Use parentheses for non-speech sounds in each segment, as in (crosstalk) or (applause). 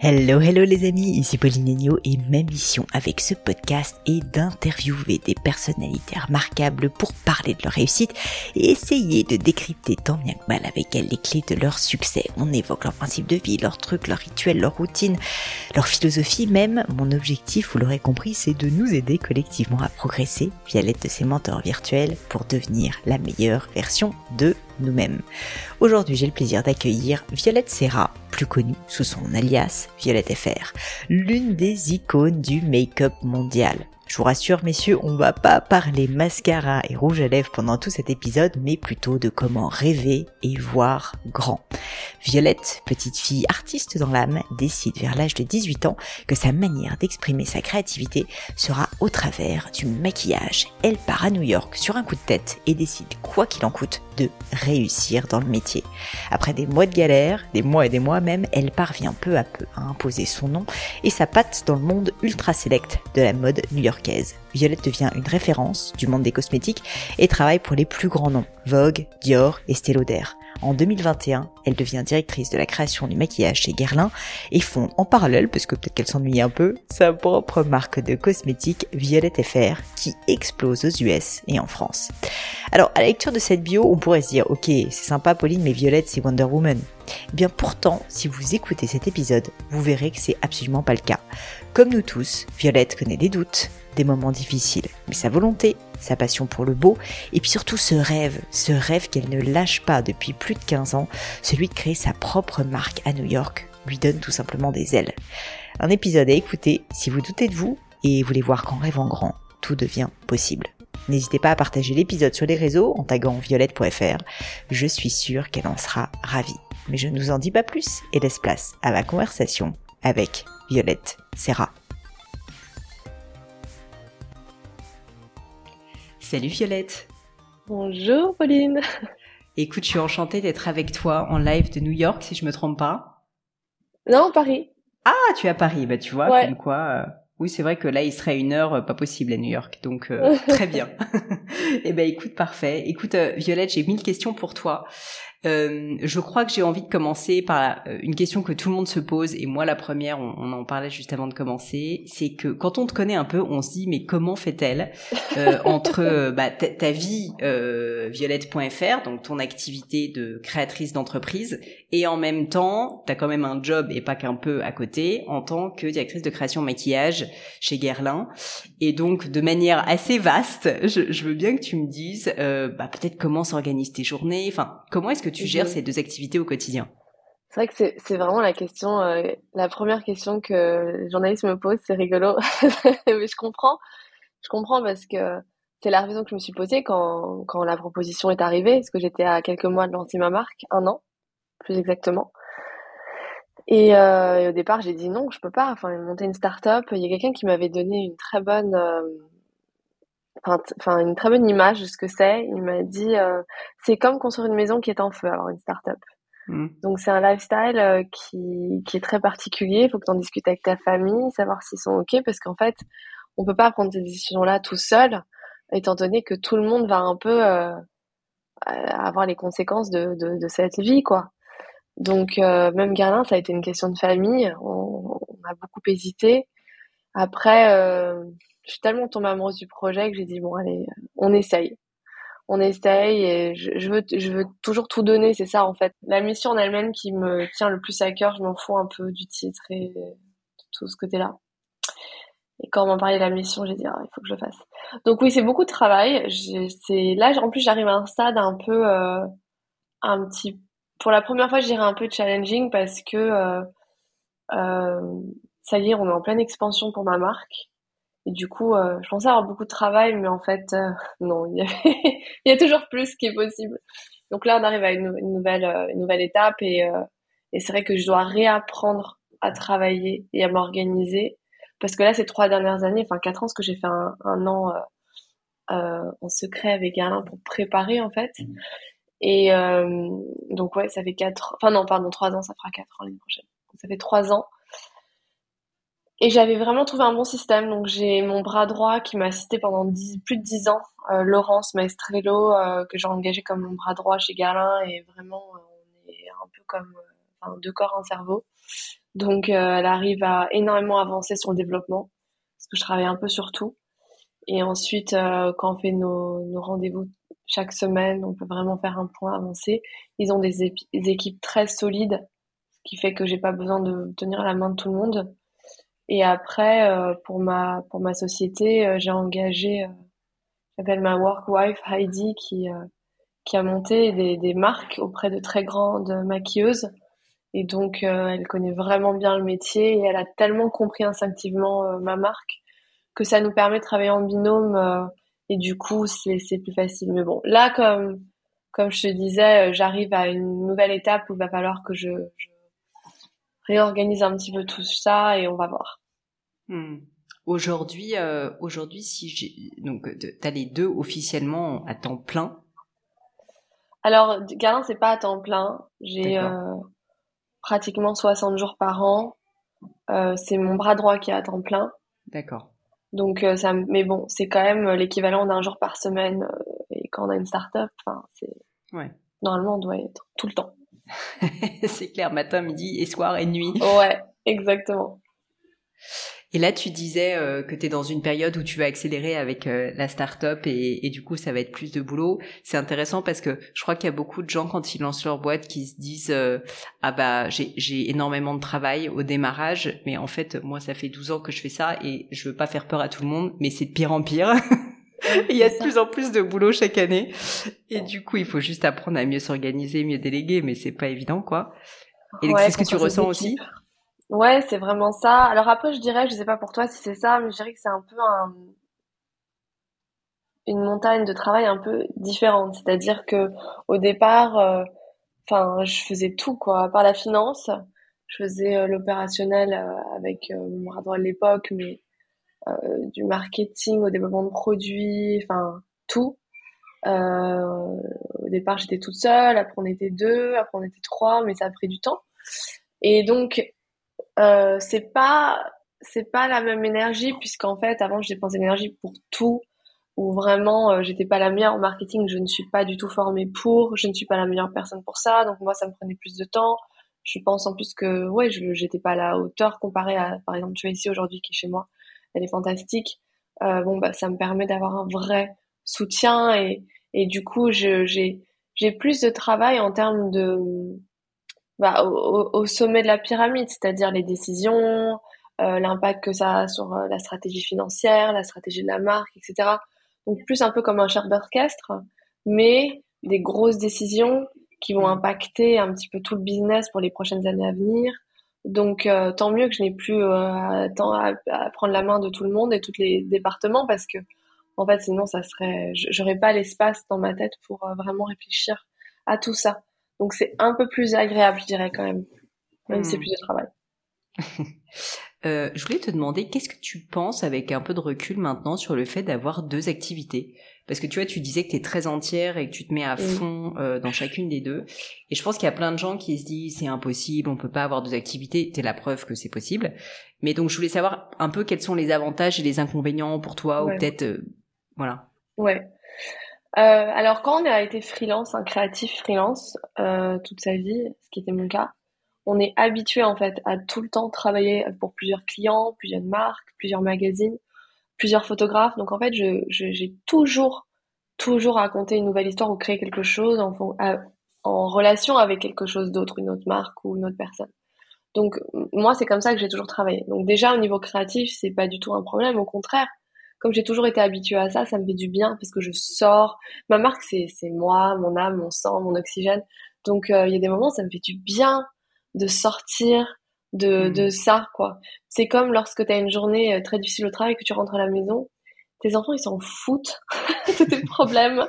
Hello, hello les amis, ici Pauline Agneau et ma mission avec ce podcast est d'interviewer des personnalités remarquables pour parler de leur réussite et essayer de décrypter tant bien que mal avec elles les clés de leur succès. On évoque leurs principes de vie, leurs trucs, leurs rituels, leurs routines, leur philosophie même. Mon objectif, vous l'aurez compris, c'est de nous aider collectivement à progresser via l'aide de ces mentors virtuels pour devenir la meilleure version de nous-mêmes. Aujourd'hui, j'ai le plaisir d'accueillir Violette Serra, plus connue sous son alias Violette FR, l'une des icônes du make-up mondial. Je vous rassure, messieurs, on va pas parler mascara et rouge à lèvres pendant tout cet épisode, mais plutôt de comment rêver et voir grand. Violette, petite fille artiste dans l'âme, décide vers l'âge de 18 ans que sa manière d'exprimer sa créativité sera au travers du maquillage. Elle part à New York sur un coup de tête et décide, quoi qu'il en coûte, de réussir dans le métier. Après des mois de galère, des mois et des mois même, elle parvient peu à peu à imposer son nom et sa patte dans le monde ultra sélect de la mode new-yorkaise. Violette devient une référence du monde des cosmétiques et travaille pour les plus grands noms, Vogue, Dior et Stella En 2021, elle devient directrice de la création du maquillage chez Guerlain et fonde en parallèle, parce que peut-être qu'elle s'ennuie un peu, sa propre marque de cosmétiques Violette FR qui explose aux US et en France. Alors, à la lecture de cette bio, on pourrait se dire, ok, c'est sympa Pauline, mais Violette c'est Wonder Woman. Eh bien pourtant, si vous écoutez cet épisode, vous verrez que c'est absolument pas le cas. Comme nous tous, Violette connaît des doutes, des moments difficiles, mais sa volonté, sa passion pour le beau, et puis surtout ce rêve, ce rêve qu'elle ne lâche pas depuis plus de 15 ans, celui de créer sa propre marque à New York, lui donne tout simplement des ailes. Un épisode à écouter si vous doutez de vous et voulez voir qu'en rêvant grand, tout devient possible. N'hésitez pas à partager l'épisode sur les réseaux en taguant violette.fr. Je suis sûre qu'elle en sera ravie. Mais je ne vous en dis pas plus et laisse place à ma conversation avec Violette Serra. Salut Violette. Bonjour Pauline. (laughs) Écoute, je suis enchantée d'être avec toi en live de New York, si je me trompe pas. Non, Paris. Ah, tu es à Paris, bah tu vois, comme quoi. Euh, oui, c'est vrai que là, il serait une heure euh, pas possible à New York, donc euh, (laughs) très bien. (laughs) eh ben, écoute, parfait. Écoute, Violette, j'ai mille questions pour toi. Euh, je crois que j'ai envie de commencer par euh, une question que tout le monde se pose, et moi la première, on, en parlait juste avant de commencer, c'est que quand on te connaît un peu, on se dit mais comment fait-elle euh, (laughs) entre bah, ta, vie violette.fr, donc ton activité de créatrice d'entreprise, et en même temps, tu as quand même un job et pas qu'un peu à côté en tant que directrice de création maquillage chez Guerlain. Et donc de manière assez vaste, je, je veux bien que tu me dises bah, peut-être comment s'organisent tes journées, enfin comment est-ce que tu gères ces deux activités au quotidien C'est vrai que c'est vraiment la question, euh, la première question que les journalistes me posent, c'est rigolo. (laughs) Mais je comprends, je comprends parce que c'est la raison que je me suis posée quand, quand la proposition est arrivée, parce que j'étais à quelques mois de lancer ma marque, un an, plus exactement. Et, euh, au départ, j'ai dit non, je peux pas. Enfin, monter une start-up. Il y a quelqu'un qui m'avait donné une très bonne, euh, enfin une très bonne image de ce que c'est. Il m'a dit euh, c'est comme construire une maison qui est en feu, alors une start-up. Hmm. Donc c'est un lifestyle euh, qui, qui est très particulier. Il faut que tu en discutes avec ta famille, savoir s'ils sont ok, parce qu'en fait on peut pas prendre ces décisions-là tout seul, étant donné que tout le monde va un peu euh, avoir les conséquences de, de, de, cette vie, quoi. Donc même Garlin, ça a été une question de famille. On, on a beaucoup hésité. Après, je suis tellement tombée amoureuse du projet que j'ai dit bon allez, on essaye. On essaye et je, veux, je veux toujours tout donner, c'est ça en fait. La mission en elle-même qui me tient le plus à cœur, je m'en fous un peu du titre et de tout ce côté-là. Et quand on m'a parlé de la mission, j'ai dit ah, il faut que je le fasse. Donc oui, c'est beaucoup de travail. C'est là en plus j'arrive à un stade un peu euh, un petit pour la première fois, je dirais un peu challenging parce que euh, euh, ça y est, on est en pleine expansion pour ma marque. Et du coup, euh, je pensais avoir beaucoup de travail, mais en fait, euh, (laughs) non, il y, a, (laughs) il y, a, toujours plus qui est possible. Donc là, on arrive à une, une nouvelle, euh, une nouvelle étape et, et c'est vrai que je dois réapprendre à travailler et à m'organiser. Parce que là, ces trois dernières années, enfin quatre ans, parce que j'ai fait un, un an en secret avec Alain pour préparer en fait. Mmh. Et donc ouais, ça fait quatre, enfin non, pardon, trois ans, ça fera quatre ans l'année prochaine. ça fait trois ans et j'avais vraiment trouvé un bon système. Donc j'ai mon bras droit qui m'a assisté pendant plus de dix ans, euh, Laurence Maestrello, euh, que j'ai engagé comme mon bras droit chez Galin. Et vraiment, euh, on est un peu comme enfin, deux corps, un cerveau. Donc elle arrive à énormément avancer sur le développement, parce que je travaille un peu sur tout. Et ensuite, quand on fait nos, nos rendez-vous chaque semaine, on peut vraiment faire un point avancé. Ils ont des, des équipes très solides, ce qui fait que j'ai pas besoin de tenir la main de tout le monde. Et après, euh, pour ma pour ma société, euh, j'ai engagé, euh, j'appelle ma work wife Heidi, qui qui a monté des, des marques auprès de très grandes maquilleuses. Et donc, elle connaît vraiment bien le métier et elle a tellement compris instinctivement ma marque que ça nous permet de travailler en binôme et du coup, c'est c'est plus facile. Mais bon, là, comme comme je te disais, j'arrive à une nouvelle étape où il va falloir que je réorganise un petit peu tout ça et on va voir. Hmm. Aujourd'hui, euh, aujourd'hui, si j'ai donc t'as les deux officiellement à temps plein? Alors, Galin, c'est pas à temps plein. J'ai euh, pratiquement 60 jours par an. Euh, c'est mon bras droit qui est à temps plein. D'accord. Donc ça, mais bon, c'est quand même l'équivalent d'un jour par semaine. et quand on a une start-up, enfin, c'est ouais. normalement on doit être tout le temps. (laughs) c'est clair, matin, midi et soir et nuit. Ouais, exactement. Et là, tu disais euh, que tu es dans une période où tu vas accélérer avec euh, la start-up et, et, du coup, ça va être plus de boulot. C'est intéressant parce que je crois qu'il y a beaucoup de gens quand ils lancent leur boîte qui se disent euh, ah bah j'ai énormément de travail au démarrage, mais en fait moi ça fait 12 ans que je fais ça et je veux pas faire peur à tout le monde, mais c'est de pire en pire. (laughs) il y a de plus en plus de boulot chaque année et du coup il faut juste apprendre à mieux s'organiser, mieux déléguer, mais c'est pas évident quoi. Et c'est ce que tu ressens aussi. Ouais, c'est vraiment ça. Alors après, je dirais, je sais pas pour toi si c'est ça, mais je dirais que c'est un peu un, une montagne de travail un peu différente. C'est-à-dire que au départ, euh, enfin, je faisais tout quoi, à part la finance, je faisais euh, l'opérationnel euh, avec mon bras droit de l'époque, mais du marketing au développement de produits, enfin tout. au départ, j'étais toute seule, après on était deux, après on était trois, mais ça a pris du temps. Et donc, euh, c'est pas c'est pas la même énergie puisqu'en fait avant je dépensais l'énergie pour tout ou vraiment euh, j'étais pas la meilleure en marketing je ne suis pas du tout formée pour je ne suis pas la meilleure personne pour ça donc moi ça me prenait plus de temps je pense en plus que ouais je j'étais pas à la hauteur comparé à par exemple tu es ici aujourd'hui qui est chez moi elle est fantastique euh, bon bah ça me permet d'avoir un vrai soutien et et du coup j'ai plus de travail en termes de bah, au, au, sommet de la pyramide, c'est-à-dire les décisions, euh, l'impact que ça a sur euh, la stratégie financière, la stratégie de la marque, etc. Donc plus un peu comme un chef d'orchestre, mais des grosses décisions qui vont impacter un petit peu tout le business pour les prochaines années à venir. Donc euh, tant mieux que je n'ai plus euh, à, à, prendre la main de tout le monde et tous les départements parce que en fait sinon ça serait j'aurais pas l'espace dans ma tête pour vraiment réfléchir à tout ça. Donc c'est un peu plus agréable, je dirais quand même, même si c'est hmm. plus de travail. (laughs) euh, je voulais te demander, qu'est-ce que tu penses avec un peu de recul maintenant sur le fait d'avoir deux activités? Parce que tu vois, tu disais que tu es très entière et que tu te mets à fond euh, dans chacune des deux. Et je pense qu'il y a plein de gens qui se disent c'est impossible, on peut pas avoir deux activités. T'es la preuve que c'est possible. Mais donc je voulais savoir un peu quels sont les avantages et les inconvénients pour toi, ou peut-être, euh, voilà. Ouais. Alors quand on a été freelance, un créatif freelance toute sa vie, ce qui était mon cas, on est habitué en fait à tout le temps travailler pour plusieurs clients, plusieurs marques, plusieurs magazines. plusieurs photographes. Donc en fait, j'ai toujours, toujours raconté une nouvelle histoire ou créé quelque chose en, relation avec quelque chose d'autre, une autre marque ou une autre personne. Donc moi, c'est comme ça que j'ai toujours travaillé. Donc déjà au niveau créatif, c'est pas du tout un problème. Au contraire, comme j'ai toujours été habituée à ça, ça me fait du bien parce que je sors. Ma marque, c'est c'est moi, mon âme, mon sang, mon oxygène. Donc euh, il y a des moments, ça me fait du bien de sortir de, mmh. de ça, quoi. C'est comme lorsque tu as une journée euh, très difficile au travail que tu rentres à la maison, tes enfants ils s'en foutent (laughs) de tes problèmes.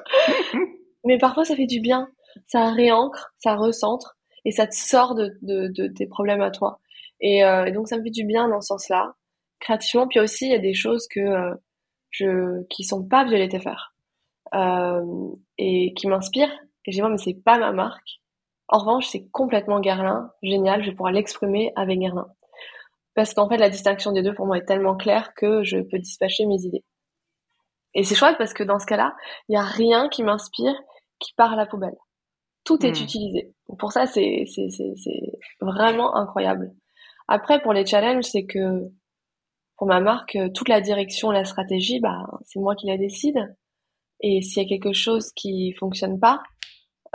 (laughs) Mais parfois ça fait du bien, ça réancre, ça recentre et ça te sort de, de, de tes problèmes à toi. Et, euh, et, donc ça me fait du bien dans ce sens-là, créativement. Puis aussi il y a des choses que euh, je qui sont pas Violette FR euh, et qui m'inspirent. Et dis moi mais c'est pas ma marque. En revanche c'est complètement Guerlain, génial, je vais pouvoir l'exprimer avec Guerlain. Parce qu'en fait la distinction des deux pour moi est tellement claire que je peux dispatcher mes idées. Et c'est chouette parce que dans ce cas-là, il y a rien qui m'inspire qui part à la poubelle. Tout est hmm. utilisé. Pour ça, c'est vraiment incroyable. Après, pour les challenges, c'est que pour ma marque, toute la direction, la stratégie, bah, c'est moi qui la décide. Et s'il y a quelque chose qui fonctionne pas,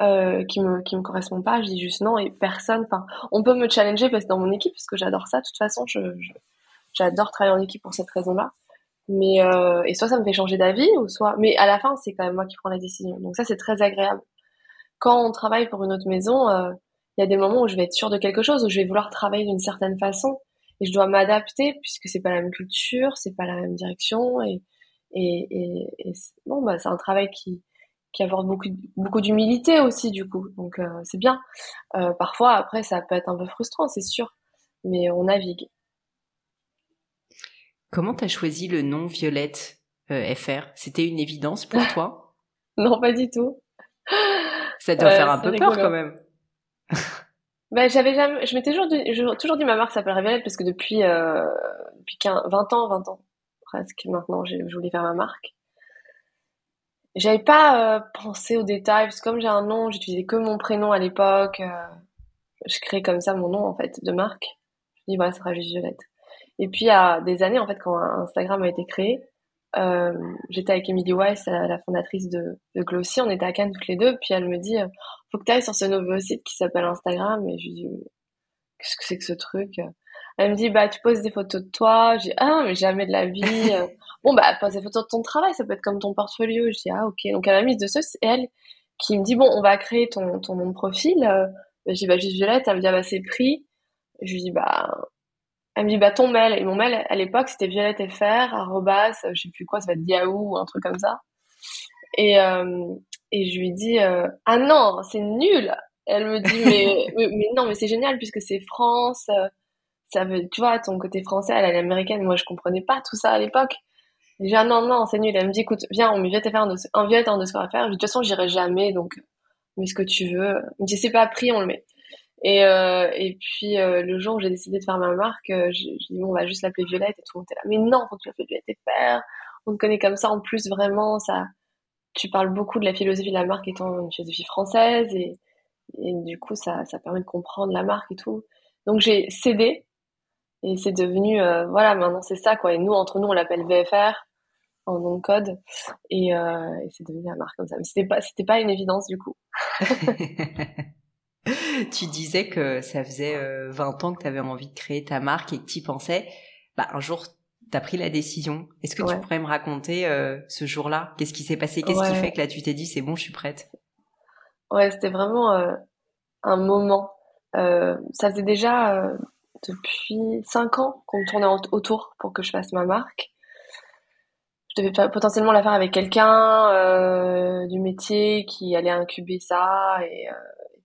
euh, qui me qui me correspond pas, je dis juste non et personne. Enfin, on peut me challenger parce que dans mon équipe, parce que j'adore ça. De toute façon, je, j'adore travailler en équipe pour cette raison-là. Mais euh, et soit ça me fait changer d'avis, ou soit. Mais à la fin, c'est quand même moi qui prends la décision. Donc ça, c'est très agréable quand on travaille pour une autre maison, euh, il y a des moments où je vais être sûre de quelque chose, où je vais vouloir travailler d'une certaine façon et je dois m'adapter puisque c'est pas la même culture, c'est pas la même direction et et, et, bon bah c'est un travail qui qui apporte beaucoup beaucoup d'humilité aussi du coup donc euh, c'est bien. Euh, parfois après ça peut être un peu frustrant c'est sûr, mais on navigue. Comment t'as choisi le nom Violette FR C'était une évidence pour (laughs) toi? Non pas du tout. Ça doit faire un peu peur quand même. (laughs) Ben, j'avais jamais, je m'étais toujours dit, toujours dit ma marque s'appellerait Violette parce que depuis, euh, depuis 20 ans, 20 ans presque maintenant, je voulais faire ma marque. J'avais pas euh, pensé aux détails parce que comme j'ai un nom, j'utilisais que mon prénom à l'époque. Euh, je crée comme ça mon nom en fait de marque. Je me dis bah ça sera juste Violette. Et puis il y a des années en fait quand Instagram a été créé, euh, j'étais avec Emily Weiss, la fondatrice de, Glossy, on était à Cannes toutes les deux, puis elle me dit euh, faut que tu ailles sur ce nouveau site qui s'appelle Instagram et je lui dis qu'est-ce que c'est que ce truc? Elle me dit bah tu poses des photos de toi, dis ah mais jamais de la vie. Bon bah photos de ton travail, ça peut être comme ton portfolio. Je dis ah ok. Donc elle m'a mise de ce c'est elle qui me dit bon on va créer ton ton nom de profil. je dis bah juste Violette, elle me dit ah bah c'est pris. Je lui dis bah elle me dit bah ton mail. Et mon mail à l'époque c'était violettefr arrobas je sais plus quoi ça va être Yahoo ou un truc comme ça. Et euh, et je lui dis euh, ah non c'est nul. Elle me dit mais, (laughs) mais, non mais c'est génial puisque c'est France. Euh, ça veut tu vois ton côté français elle est américaine. Moi je comprenais pas tout ça à l'époque je dis ah non non c'est nul elle me dit écoute viens on met violettefr en violette underscore fr de toute façon j'irai jamais donc mets ce que tu veux elle me dit c'est pas pris on le met et, euh, et puis euh, le jour où j'ai décidé de faire ma marque, euh, j'ai dit bon, on va juste l'appeler Violette et tout le était là. Mais non, faut que tu l'appelles Violette et Père. On te connaît comme ça. En plus, vraiment, ça, tu parles beaucoup de la philosophie de la marque étant une philosophie française et, et du coup, ça, ça permet de comprendre la marque et tout. Donc j'ai cédé et c'est devenu, euh, voilà, maintenant c'est ça quoi. Et nous, entre nous, on l'appelle VFR en nom de code et, euh, et c'est devenu la marque comme ça. Mais c'était pas, c'était pas une évidence du coup. (laughs) tu disais que ça faisait 20 euh, ans que tu avais envie de créer ta marque et que tu y pensais. Bah, un jour, tu as pris la décision. Est-ce que tu pourrais me raconter euh, ce jour-là? Qu'est-ce qui s'est passé? Qu'est-ce qui fait que là, tu t'es dit, c'est bon, je suis prête? Ouais, c'était vraiment un moment. ça faisait déjà depuis 5 ans qu'on tournait autour pour que je fasse ma marque. Je devais potentiellement la faire avec quelqu'un du métier qui allait incuber ça et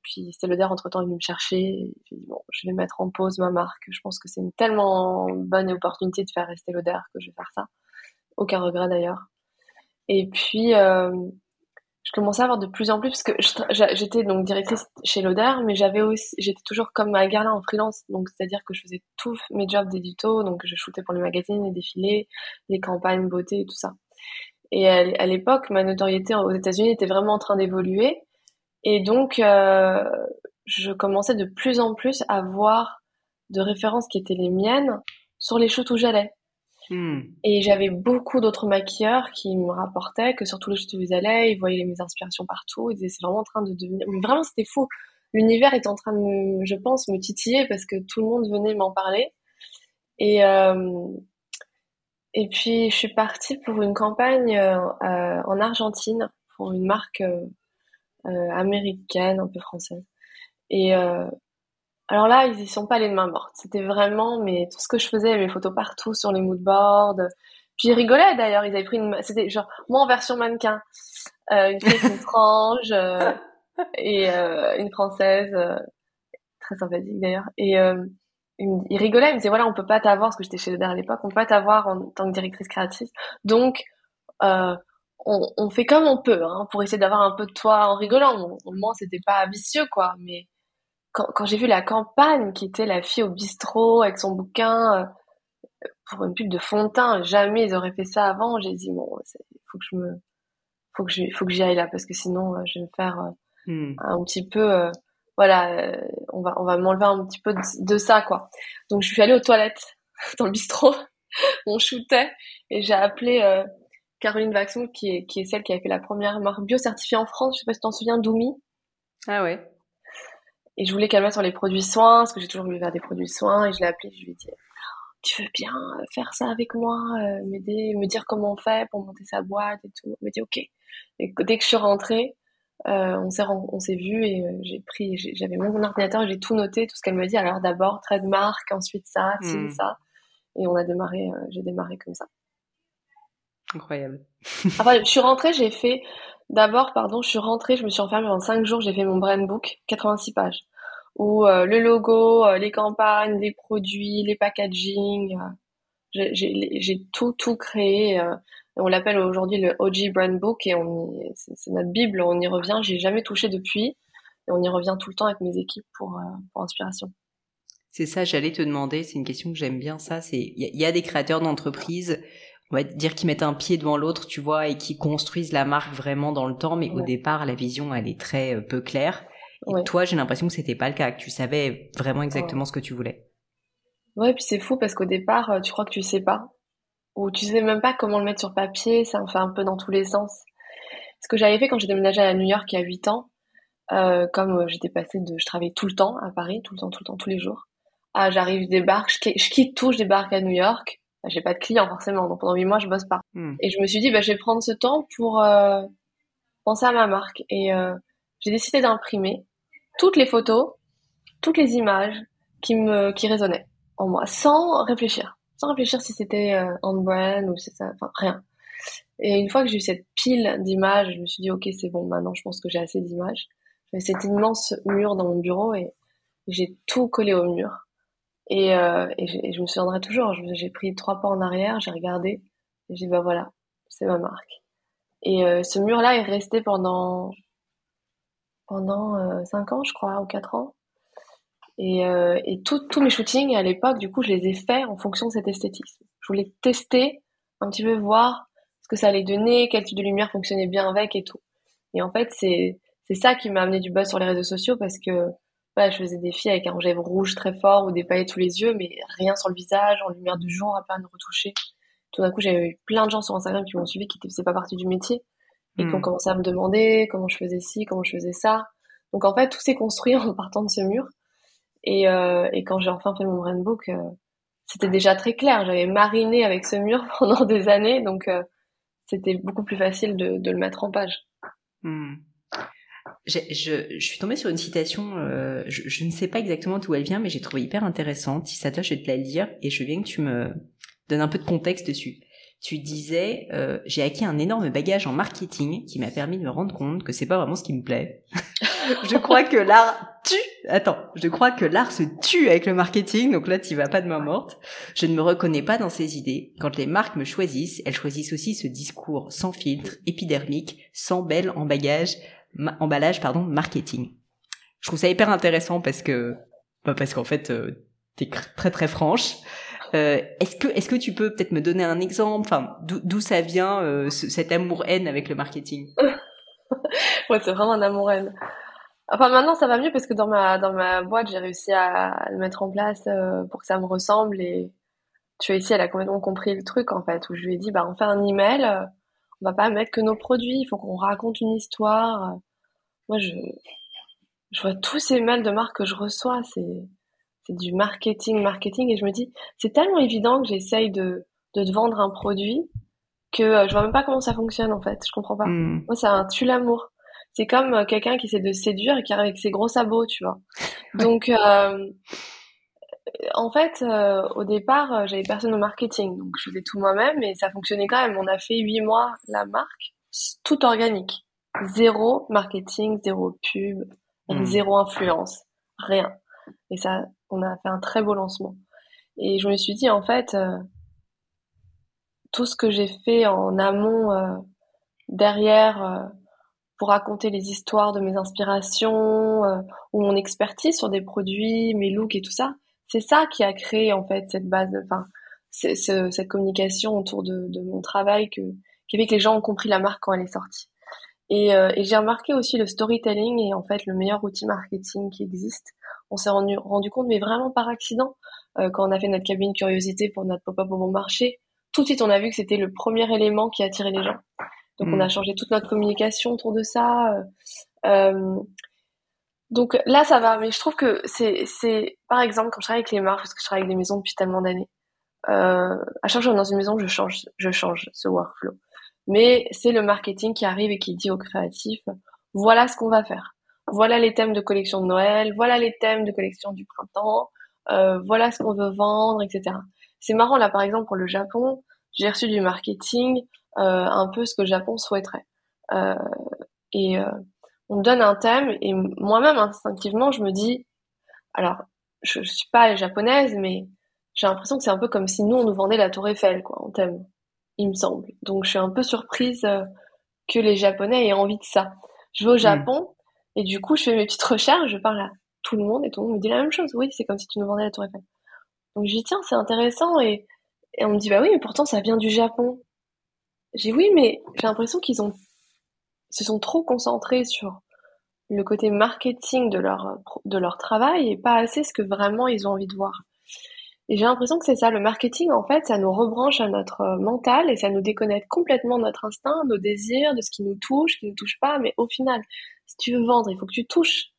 puis Estelle entre-temps, est venu me chercher. Dit, bon, je vais mettre en pause ma marque. Je pense que c'est une tellement bonne opportunité de faire rester Lauder que je vais faire ça. Aucun regret d'ailleurs. Et puis, euh, je commençais à avoir de plus en plus, parce que j'étais donc directrice chez Lauder, mais j'avais aussi, j'étais toujours comme ma Garlin en freelance. Donc, c'est-à-dire que je faisais tous mes jobs d'édito. Donc, je shootais pour les magazines, les défilés, les campagnes beauté et tout ça. Et à l'époque, ma notoriété aux États-Unis était vraiment en train d'évoluer. Et donc, euh, je commençais de plus en plus à voir de références qui étaient les miennes sur les shoots où j'allais. Hmm. Et j'avais beaucoup d'autres maquilleurs qui me rapportaient que sur tous les jeux où ils allaient, ils voyaient mes inspirations partout. Ils disaient c'est vraiment en train de devenir. Mais vraiment, c'était fou. L'univers est en train de, me, je pense, me titiller parce que tout le monde venait m'en parler. Et euh, et puis je suis partie pour une campagne euh, en Argentine pour une marque euh, euh, américaine, un peu française. Et euh, alors là, ils y sont pas les mains mortes. C'était vraiment, mais tout ce que je faisais, mes photos partout sur les moodboards. Puis ils rigolaient d'ailleurs. Ils avaient pris une, c'était genre moi en version mannequin, euh, une fille (laughs) frange euh, et euh, une française euh, très sympathique d'ailleurs. Et ils rigolaient. Ils me disaient voilà, on peut pas t'avoir parce que j'étais chez Leder à l'époque, on peut pas t'avoir en tant que directrice créative. Donc on, on, fait comme on peut hein, pour essayer d'avoir un peu de toi en rigolant. Au moins, c'était pas vicieux, quoi. Mais quand, quand j'ai vu la campagne qui était la fille au bistrot avec son bouquin euh, pour une pub de fond de teint, jamais ils auraient fait ça avant. J'ai dit bon, faut que je me, faut que je, faut que j'y aille là parce que sinon euh, je vais me faire euh, hmm. un petit peu, voilà, on va, on va m'enlever un petit peu de, ça quoi. Donc je suis allée aux toilettes (laughs) dans le bistrot, (laughs) on shootait et j'ai appelé Caroline Vaxon qui est, qui est celle qui a fait la première marque bio certifiée en France. Je sais pas si tu t'en souviens, Doumi. Ah ouais. Et je voulais qu'elle mette sur les produits soins, parce que j'ai toujours voulu faire des produits soins, et je l'ai appelée, je lui ai dit, tu veux bien faire ça avec moi, euh, m'aider, me dire comment on fait pour monter sa boîte et tout? Elle m'a dit, ok. Et dès que je suis rentrée, euh, on s'est on s'est vu et euh, j'ai pris, j'avais mon ordinateur, j'ai tout noté, tout ce qu'elle m'a dit. Alors d'abord trademark, ensuite ça, ci, hmm. ça, et on a démarré, j'ai démarré comme ça. Incroyable. enfin, je suis rentrée, j'ai fait D'abord, pardon, je suis rentrée, je me suis enfermée pendant cinq jours, j'ai fait mon brand book, 86 pages, où euh, le logo, euh, les campagnes, les produits, les packaging, euh, j'ai tout, tout créé. on l'appelle aujourd'hui le OG Brand Book et c'est notre bible, on y revient. J'ai jamais touché depuis et on y revient tout le temps avec mes équipes pour, pour inspiration. C'est ça, j'allais te demander, c'est une question que j'aime bien ça, c'est il y, a des créateurs d'entreprises on va dire qu'ils mettent un pied devant l'autre, tu vois, et qui construisent la marque vraiment dans le temps, mais au départ, la vision, elle est très peu claire. Et toi, j'ai l'impression que c'était pas le cas, que tu savais vraiment exactement ce que tu voulais. Ouais, puis c'est fou parce qu'au départ, euh, tu crois que tu sais pas, ou tu sais même pas comment le mettre sur papier, ça me fait un peu dans tous les sens. Ce que j'avais fait quand j'ai déménagé à New York il y a 8 ans, euh, comme j'étais passée de, je travaillais tout le temps à Paris, tout le temps, tout le temps, tous les jours. Ah, j'arrive, je débarque, je, je quitte tout, je débarque à New York bah, j'ai pas de clients forcément, donc pendant huit mois je bosse pas. Hmm. Et je me suis dit bah je vais prendre ce temps pour euh, penser à ma marque et euh, j'ai décidé d'imprimer toutes les photos, toutes les images qui me qui résonnaient en moi, sans réfléchir, sans réfléchir si c'était euh, on brand ou si ça, enfin rien. Et une fois que j'ai eu cette pile d'images, je me suis dit ok c'est bon maintenant je pense que j'ai assez d'images. J'avais cet immense mur dans mon bureau et j'ai tout collé au mur. Et, euh, et, je me souviendrai toujours, j'ai pris trois pas en arrière, j'ai regardé, et j'ai dit, bah voilà, c'est ma marque. Et euh, ce mur-là est resté pendant pendant euh, cinq ans, je crois, ou quatre ans. Et, euh, et tous mes shootings à l'époque, du coup, je les ai faits en fonction de cet esthétisme. Je voulais tester, un petit peu voir ce que ça allait donner, quel type de lumière fonctionnait bien avec et tout. Et en fait, c'est ça qui m'a amené du buzz sur les réseaux sociaux parce que je faisais des filles avec un rouge rouge très fort ou des paillettes sous les yeux, mais rien sur le visage, en lumière du jour, à peine retouché. Tout d'un coup, j'avais eu plein de gens sur Instagram qui m'ont suivi, qui ne faisaient pas partie du métier, et qui ont hmm. commencé à me demander comment je faisais ci, comment je faisais ça. Donc en fait, tout s'est construit (laughs) en partant de ce mur. Et, euh, et quand j'ai enfin fait mon brand book, euh, c'était déjà très clair. J'avais mariné avec ce mur (laughs) pendant des années, donc euh, c'était beaucoup plus facile de, de, le mettre en page. Hmm. Je, je, suis tombée sur une citation, euh, je, ne sais pas exactement d'où elle vient, mais j'ai trouvé hyper intéressante. Si ça te je vais te la lire et je viens que tu me donnes un peu de contexte dessus. Tu disais, euh, j'ai acquis un énorme bagage en marketing qui m'a permis de me rendre compte que c'est pas vraiment ce qui me plaît. (laughs) je crois que l'art tue. Attends, je crois que l'art se tue avec le marketing, donc là tu vas pas de main morte. Je ne me reconnais pas dans ces idées. Quand les marques me choisissent, elles choisissent aussi ce discours sans filtre, épidermique, sans belle en bagage, emballage pardon marketing. Je trouve ça hyper intéressant parce que bah parce qu'en fait euh, t'es très très franche. Euh, est-ce que est-ce que tu peux peut-être me donner un exemple, enfin d'où ça vient euh, cet amour-haine avec le marketing? (laughs) Ouais, c'est vraiment un amour-haine. Enfin maintenant ça va mieux parce que dans ma dans ma boîte j'ai réussi à, le mettre en place euh, pour que ça me ressemble et tu vois, ici, elle a complètement compris le truc, en fait, où je lui ai dit, bah, on fait un email, on va pas mettre que nos produits, il faut qu'on raconte une histoire. Moi, je, je vois tous ces mails de marque que je reçois, c'est, c'est du marketing, marketing, et je me dis, c'est tellement évident que j'essaye de, de te vendre un produit que euh, je vois même pas comment ça fonctionne, en fait. Je comprends pas. Hmm. Moi, c'est un tue l'amour. C'est comme euh, quelqu'un qui essaie de séduire et qui arrive avec ses gros sabots, tu vois. (laughs) Donc, euh, en fait, euh, au départ, euh, j'avais personne au marketing, donc je faisais tout moi-même et ça fonctionnait quand même. On a fait huit mois la marque, tout organique, zéro marketing, zéro pub, hmm. zéro influence, rien. Et ça, on a fait un très beau lancement. Et je me suis dit en fait, euh, tout ce que j'ai fait en amont, derrière, pour raconter les histoires de mes inspirations ou mon expertise sur des produits, mes looks et tout ça c'est ça qui a créé en fait cette base, enfin ce, cette communication autour de, mon travail que, qui fait que les gens ont compris la marque quand elle est sortie. Et, euh, et j'ai remarqué aussi le storytelling est en fait le meilleur outil marketing qui existe. On s'est rendu, rendu compte, mais vraiment par accident, euh, quand on a fait notre cabine curiosité pour notre pop-up au bon marché, tout de suite on a vu que c'était le premier élément qui attirait les gens. Donc on a hmm. changé toute notre communication autour de ça. Euh, euh donc là, ça va, mais je trouve que c'est, c'est, par exemple, quand je travaille avec les marques, parce que je travaille avec des maisons depuis tellement d'années, euh, à chaque fois que je dans une maison, je change, je change ce workflow. Mais c'est le marketing qui arrive et qui dit aux créatifs, voilà ce qu'on va faire. Voilà les thèmes de collection de Noël, voilà les thèmes de collection du printemps, euh, voilà ce qu'on veut vendre, etc. C'est marrant là, par exemple, pour le Japon, j'ai reçu du marketing, euh, un peu ce que le Japon souhaiterait. Euh, et euh, on me donne un thème et moi-même instinctivement je me dis alors je, je suis pas japonaise mais j'ai l'impression que c'est un peu comme si nous on nous vendait la tour Eiffel quoi en thème il me semble donc je suis un peu surprise euh, que les japonais aient envie de ça je vais au hmm. Japon et du coup je fais mes petites recherches je parle à tout le monde et tout le monde me dit la même chose. Oui c'est comme si tu nous vendais la tour Eiffel. Donc je dis tiens c'est intéressant. Et, on me dit bah oui mais pourtant ça vient du Japon. J'ai oui mais j'ai l'impression qu'ils ont se sont trop concentrés sur le côté marketing de leur travail et pas assez ce que vraiment ils ont envie de voir. Et j'ai l'impression que c'est ça, le marketing, en fait, ça nous rebranche à notre mental et ça nous déconnecte complètement de notre instinct, nos désirs, de ce qui nous touche, qui ne nous touche pas. Mais au final, si tu veux vendre, il faut que tu touches.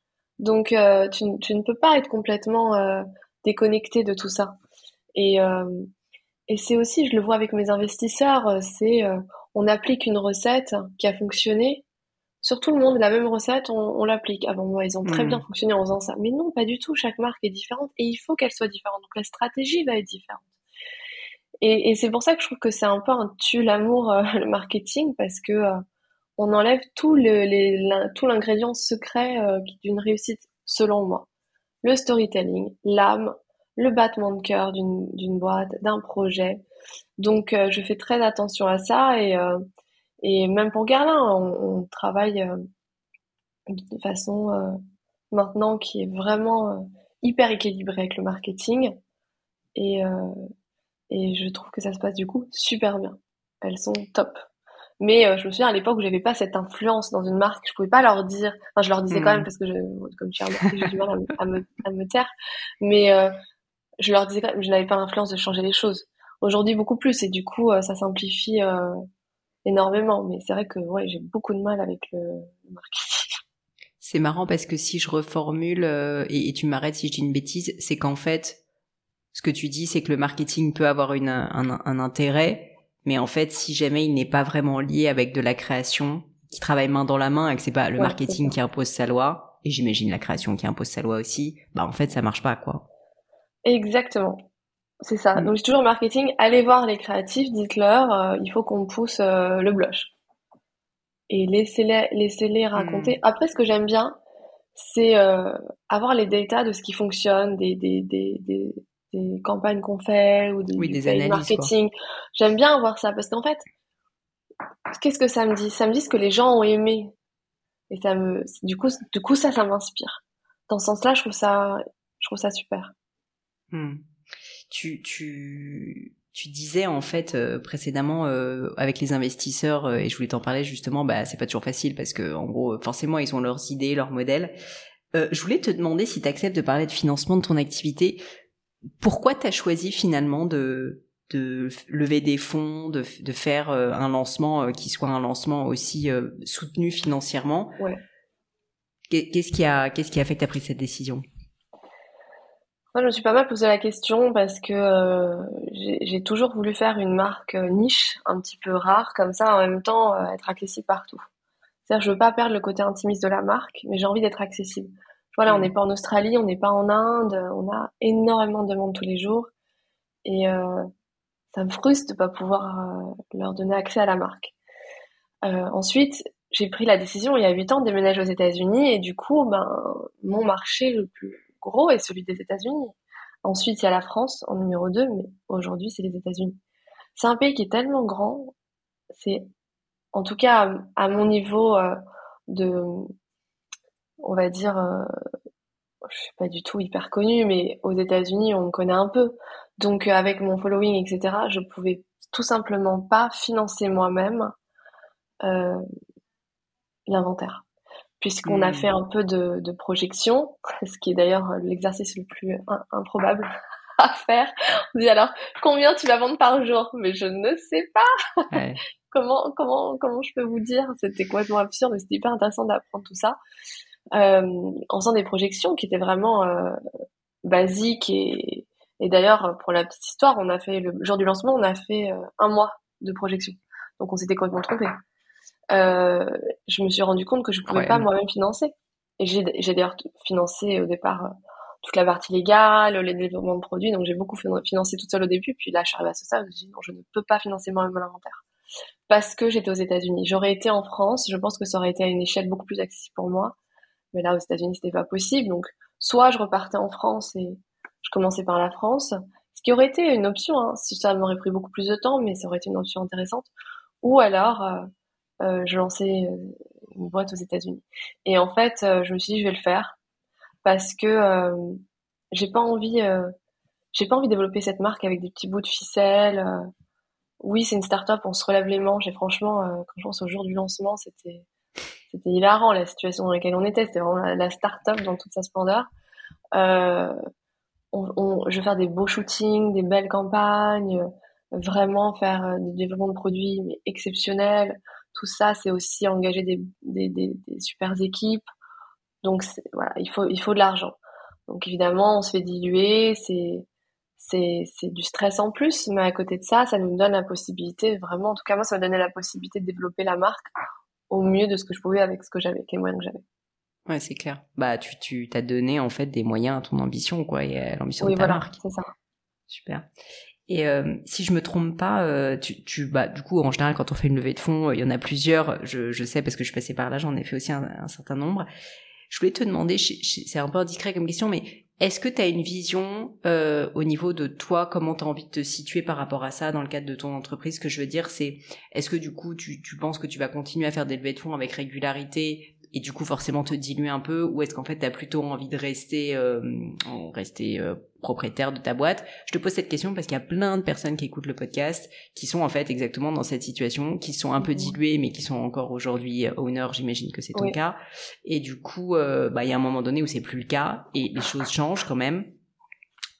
Donc, euh, tu, ne peux pas être complètement euh, déconnecté de tout ça. Et, euh, et c'est aussi, je le vois avec mes investisseurs, c'est on applique une recette qui a fonctionné sur tout le monde, la même recette, on, l'applique. Avant moi, ils ont très hmm. bien fonctionné en faisant ça. Mais non, pas du tout. Chaque marque est différente et il faut qu'elle soit différente. Donc la stratégie va être différente. Et, c'est pour ça que je trouve que c'est un peu un tue l'amour euh, (laughs) le marketing parce que euh, on enlève tout le, tout l'ingrédient secret euh, d'une réussite selon moi. Le storytelling, l'âme, le battement de cœur d'une boîte, d'un projet. Donc je fais très attention à ça et et même pour Garlin, on, travaille euh, de façon euh, maintenant qui est vraiment euh, hyper équilibrée avec le marketing. Et, et je trouve que ça se passe du coup super bien. Elles sont top. Mais je me souviens à l'époque où j'avais pas cette influence dans une marque, je pouvais pas leur dire. Enfin, je leur disais quand même hmm. parce que je, comme tu as j'ai du mal à me, à me, taire. Mais je leur disais quand même, je n'avais pas l'influence de changer les choses. Aujourd'hui, beaucoup plus. Et du coup, ça simplifie énormément. Mais c'est vrai que ouais, j'ai beaucoup de mal avec le, marketing. (laughs) C'est marrant parce que si je reformule, euh, et, tu m'arrêtes si je dis une bêtise, c'est qu'en fait, ce que tu dis, c'est que le marketing peut avoir une, un, intérêt, mais en fait, si jamais il n'est pas vraiment lié avec de la création, qui travaille main dans la main et que c'est pas le marketing qui impose sa loi, et j'imagine la création qui impose sa loi aussi, bah en fait, ça marche pas, quoi. Exactement. C'est ça. Mm. Donc, j'ai toujours marketing. Allez voir les créatifs, dites-leur, euh, il faut qu'on pousse euh, le blush. Et laissez-les, laissez-les raconter. Mm. Après, ce que j'aime bien, c'est euh, avoir les datas de ce qui fonctionne, des, des, des, des, des campagnes qu'on fait ou des, oui, des analyses, marketing. J'aime bien avoir ça parce qu'en fait, qu'est-ce que ça me dit? Ça me dit ce que les gens ont aimé. Et ça me, du coup, du coup, ça, ça m'inspire. Dans ce sens-là, je trouve ça, je trouve ça super. Mm tu, tu, tu disais en fait euh, précédemment euh, avec les investisseurs euh, et je voulais t'en parler justement bah c'est pas toujours facile parce que en gros forcément ils ont leurs idées leurs modèles je voulais te demander si tu acceptes de parler de financement de ton activité pourquoi tu as choisi finalement de de lever des fonds, de, de faire un lancement qui soit un lancement aussi soutenu financièrement? Ouais. Qu'est-ce qui a, qu'est-ce qui a fait que tu as pris cette décision? Moi, je me suis pas mal posé la question parce que euh, j'ai toujours voulu faire une marque euh, niche, un petit peu rare, comme ça, en même temps, euh, être accessible partout. C'est-à-dire, je veux pas perdre le côté intimiste de la marque, mais j'ai envie d'être accessible. Voilà, on n'est pas en Australie, on n'est pas en Inde, on a énormément de demandes tous les jours, et ça me frustre de pas pouvoir leur donner accès à la marque. ensuite, j'ai pris la décision il y a huit ans de déménager aux États-Unis et du coup, ben, mon marché le plus gros est celui des États-Unis. Ensuite, il y a la France en numéro 2, mais aujourd'hui, c'est les États-Unis. C'est un pays qui est tellement grand, c'est, en tout cas, à, mon niveau euh, de, on va dire, euh, je suis pas du tout hyper connue, mais aux États-Unis, on me connaît un peu. Donc, euh, avec mon following, etc., je pouvais tout simplement pas financer moi-même euh, l'inventaire. Puisqu'on a hmm. fait un peu de, de, projection, (laughs) ce qui est d'ailleurs l'exercice le plus improbable (laughs) à faire. On dit alors combien tu vas vendre par jour? Mais je ne sais pas. (laughs) comment comment comment je peux vous dire? C'était complètement absurde, mais c'était hyper intéressant d'apprendre tout ça. Euh, en faisant des projections qui étaient vraiment euh, basiques et, et d'ailleurs pour la petite histoire, on a fait le jour du lancement, on a fait euh, un mois de projection. Donc on s'était complètement trompé euh, je me suis rendu compte que je pouvais pas moi-même financer. Et j'ai, j'ai d'ailleurs financé au départ euh, toute la partie légale, les développements de produits, donc j'ai beaucoup financé toute seule au début. Puis là, je suis arrivée à ce stade, je me suis dit non, je ne peux pas financer moi-même l'inventaire parce que j'étais aux États-Unis. J'aurais été en France, je pense que ça aurait été à une échelle beaucoup plus accessible pour moi, mais là aux États-Unis, c'était pas possible. Donc soit je repartais en France et je commençais par la France, ce qui aurait été une option. Hein, si ça m'aurait pris beaucoup plus de temps, mais ça aurait été une option intéressante. Ou alors euh, je lançais euh, une boîte aux États-Unis. Et en fait, euh, je me suis dit, je vais le faire parce que j'ai pas envie, j'ai pas envie de développer cette marque avec des petits bouts de ficelle. oui, c'est une start-up, on se relève les manches et franchement, quand je pense au jour du lancement, c'était hilarant la situation dans laquelle on était. C'était vraiment la, start-up dans toute sa splendeur. Euh, on, je vais faire des beaux shootings, des belles campagnes, vraiment faire des développements de produits mais exceptionnels tout ça, c'est aussi engager des, des, des, des super équipes. Donc voilà, il faut, il faut de l'argent. Donc évidemment, on se fait diluer, c'est du stress en plus, mais à côté de ça, ça nous donne la possibilité, vraiment, en tout cas moi, ça m'a donné la possibilité de développer la marque au mieux de ce que je pouvais avec ce que j'avais, les moyens que j'avais. Ouais, c'est clair. Bah, tu tu t'as donné en fait des moyens à ton ambition, quoi, et à l'ambition de ta voilà, marque. c'est ça. Super. Et euh, si je me trompe pas, euh, tu, tu, bah, du coup, en général, quand on fait une levée de fonds, il y en a plusieurs. Je, je sais parce que je suis passée par là, j'en ai fait aussi un, un, certain nombre. Je voulais te demander, c'est un peu indiscret comme question, mais est-ce que tu as une vision euh, au niveau de toi, comment tu as envie de te situer par rapport à ça dans le cadre de ton entreprise? Ce que je veux dire, c'est est-ce que du coup, tu, tu penses que tu vas continuer à faire des levées de fonds avec régularité et du coup forcément te diluer un peu ou est-ce qu'en fait tu as plutôt envie de rester euh, rester euh, propriétaire de ta boîte? Je te pose cette question parce qu'il y a plein de personnes qui écoutent le podcast qui sont en fait exactement dans cette situation, qui sont un peu diluées mais qui sont encore aujourd'hui euh, owner, j'imagine que c'est ton cas. Et du coup, euh, bah il y a un moment donné où c'est plus le cas et les choses changent quand même.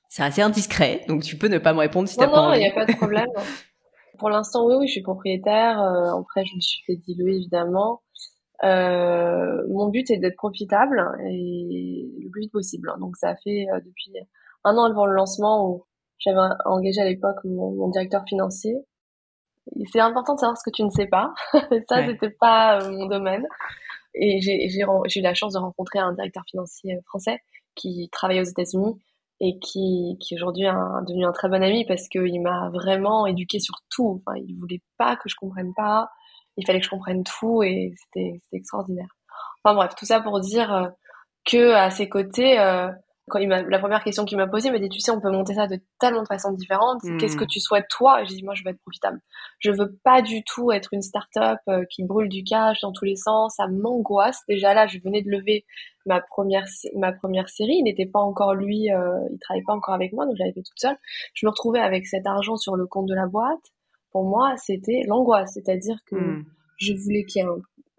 C'est assez indiscret, donc tu peux ne pas me répondre si t'as pas envie. Non, il n'y a pas de problème. (laughs) Pour l'instant, oui, oui, je suis propriétaire. après, je me suis fait diluer évidemment. Euh, mon but est d'être profitable et le plus vite possible. Donc ça fait euh, depuis un an avant le lancement où j'avais engagé à l'époque mon, directeur financier. C'est important de savoir ce que tu ne sais pas. (laughs) ça, c'était pas euh, mon domaine. Et j'ai eu la chance de rencontrer un directeur financier français qui travaille aux États-Unis et qui, qui aujourd'hui est devenu un très bon ami parce qu'il m'a vraiment éduqué sur tout. Enfin, il voulait pas que je comprenne pas il fallait que je comprenne tout et c'était extraordinaire. Enfin bref, tout ça pour dire euh, que à ses côtés, euh, quand il la première question qu'il m'a posée, il m'a dit, tu sais, on peut monter ça de tellement de façons différentes. Qu'est-ce que hmm. tu souhaites toi? Et j'ai dit, moi, je veux être profitable. Je veux pas du tout être une start-up euh, qui brûle du cash dans tous les sens. Ça m'angoisse. Déjà là, je venais de lever ma première ma première série. Il n'était pas encore lui, euh, il travaillait pas encore avec moi, donc j'avais fait toute seule. Je me retrouvais avec cet argent sur le compte de la boîte pour moi, c'était l'angoisse. C'est-à-dire que hmm. je voulais que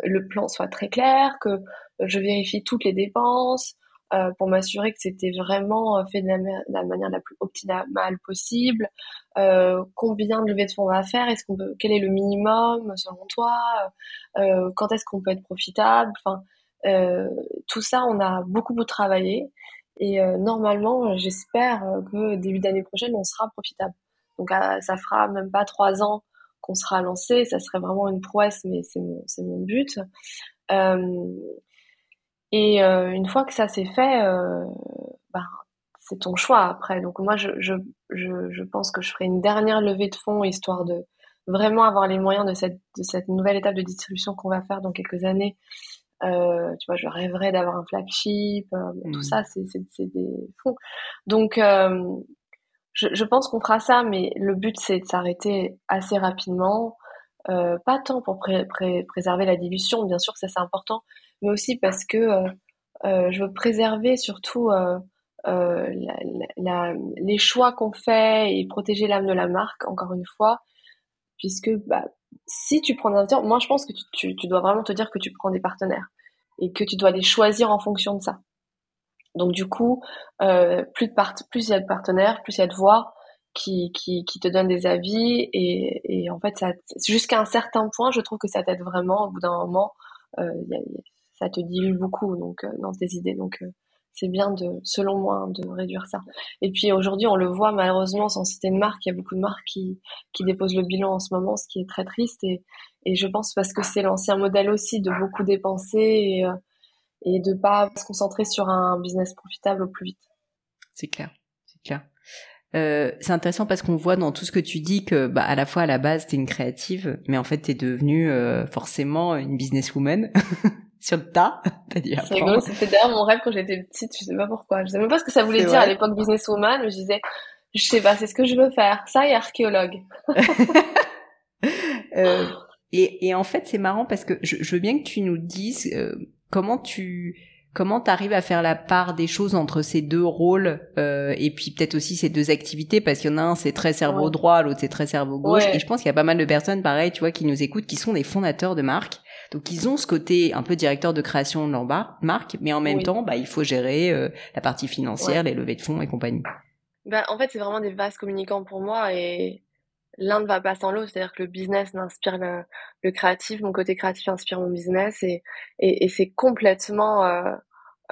le plan soit très clair, que je vérifie toutes les dépenses, euh, pour m'assurer que c'était vraiment euh, fait de la, manière la plus optimale possible. Euh, combien de levées de fonds on va faire? Est-ce qu'on peut Quel est le minimum selon toi? Euh, Quand est-ce qu'on peut être profitable? Enfin, tout ça, on a beaucoup beaucoup travaillé et normalement, j'espère que début d'année prochaine, on sera profitable. Donc, ça fera même pas trois ans qu'on sera lancé. Ça serait vraiment une prouesse, mais c'est mon, c'est mon but. Euh, et euh, une fois que ça s'est fait, euh, bah, c'est ton choix après. Donc moi, je, je, je, je, pense que je ferai une dernière levée de fonds histoire de vraiment avoir les moyens de cette, de cette nouvelle étape de distribution qu'on va faire dans quelques années. Euh, tu vois, je rêverais d'avoir un flagship, euh, tout mmh. ça, c'est des fonds. Donc, euh, je, pense qu'on fera ça, mais le but, c'est de s'arrêter assez rapidement. Euh, pas tant pour pré pré préserver la dilution, bien sûr ça c'est important, mais aussi parce que euh, euh, je veux préserver surtout les choix qu'on fait et protéger l'âme de la marque, encore une fois, puisque bah, si tu prends des partenaires, moi je pense que tu, tu, dois vraiment te dire que tu prends des partenaires et que tu dois les choisir en fonction de ça. Donc du coup, euh, plus de part plus il y a de partenaires, plus il y a de voix qui, qui, qui te donnent des avis et, et en fait, ça, jusqu'à un certain point, je trouve que ça t'aide vraiment. Au bout d'un moment, euh, ça te dilue beaucoup donc euh, dans tes idées. Donc euh, c'est bien de, selon moi, de réduire ça. Et puis aujourd'hui, on le voit malheureusement, sans citer de marque, il y a beaucoup de marques qui, qui déposent le bilan en ce moment, ce qui est très triste. Et, et je pense parce que c'est l'ancien modèle aussi de beaucoup dépenser et, euh, et de pas se concentrer sur un business profitable au plus vite. C'est clair, c'est clair. Euh, c'est intéressant parce qu'on voit dans tout ce que tu dis que, bah, à la fois à la base t'es une créative, mais en fait t'es devenue euh, forcément une businesswoman (laughs) sur le tas. (laughs) C'est rigolo, c'était d'ailleurs mon rêve quand j'étais petite, je sais pas pourquoi. Je sais même pas ce que ça voulait dire à l'époque businesswoman, je disais, je sais pas, c'est ce que je veux faire. Ça et archéologue. (laughs) euh, et, et, en fait, c'est marrant parce que je, je, veux bien que tu nous dises euh, comment tu comment t'arrives à faire la part des choses entre ces deux rôles euh, et puis peut-être aussi ces deux activités? Parce qu'il y en a un c'est très cerveau droit l'autre c'est très cerveau gauche. Et je pense qu'il y a pas mal de personnes pareil tu vois qui nous écoutent qui sont des fondateurs de marques donc ils ont ce côté un peu directeur de création de leur marque, mais en même temps, bah, il faut gérer euh, la partie financière, les levées de fonds et compagnie. Bah, en fait, c'est vraiment des vases communicants pour moi et l'un ne va pas sans l'autre. C'est-à-dire que le business m'inspire le, le, créatif, mon côté créatif inspire mon business et, et, et c'est complètement... Euh,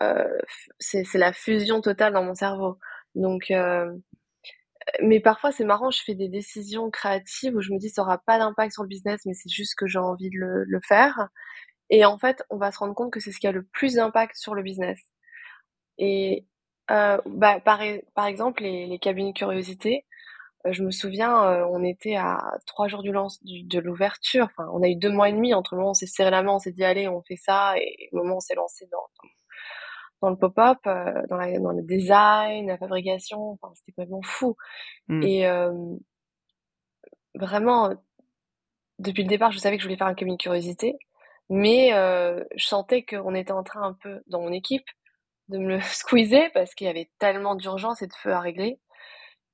euh, c'est la fusion totale dans mon cerveau. Donc, euh, mais parfois c'est marrant, je fais des décisions créatives où je me dis ça aura pas d'impact sur le business, mais c'est juste que j'ai envie de le, le, faire. Et en fait, on va se rendre compte que c'est ce qui a le plus d'impact sur le business. Et euh, bah, par, par exemple, les, les cabines curiosité, je me souviens, euh, on était à trois jours du lance du, de l'ouverture. Enfin, on a eu deux mois et demi entre le moment où on s'est serré la main, on s'est dit allez, on fait ça, et le moment où on s'est lancé dans, dans le pop-up, euh, dans, la, dans le design, la fabrication, enfin, c'était complètement fou. Mmh. Et euh, vraiment, depuis le départ, je savais que je voulais faire un cabinet de curiosité, mais euh, je sentais qu'on était en train un peu, dans mon équipe, de me le (laughs) squeezer parce qu'il y avait tellement d'urgence et de feu à régler.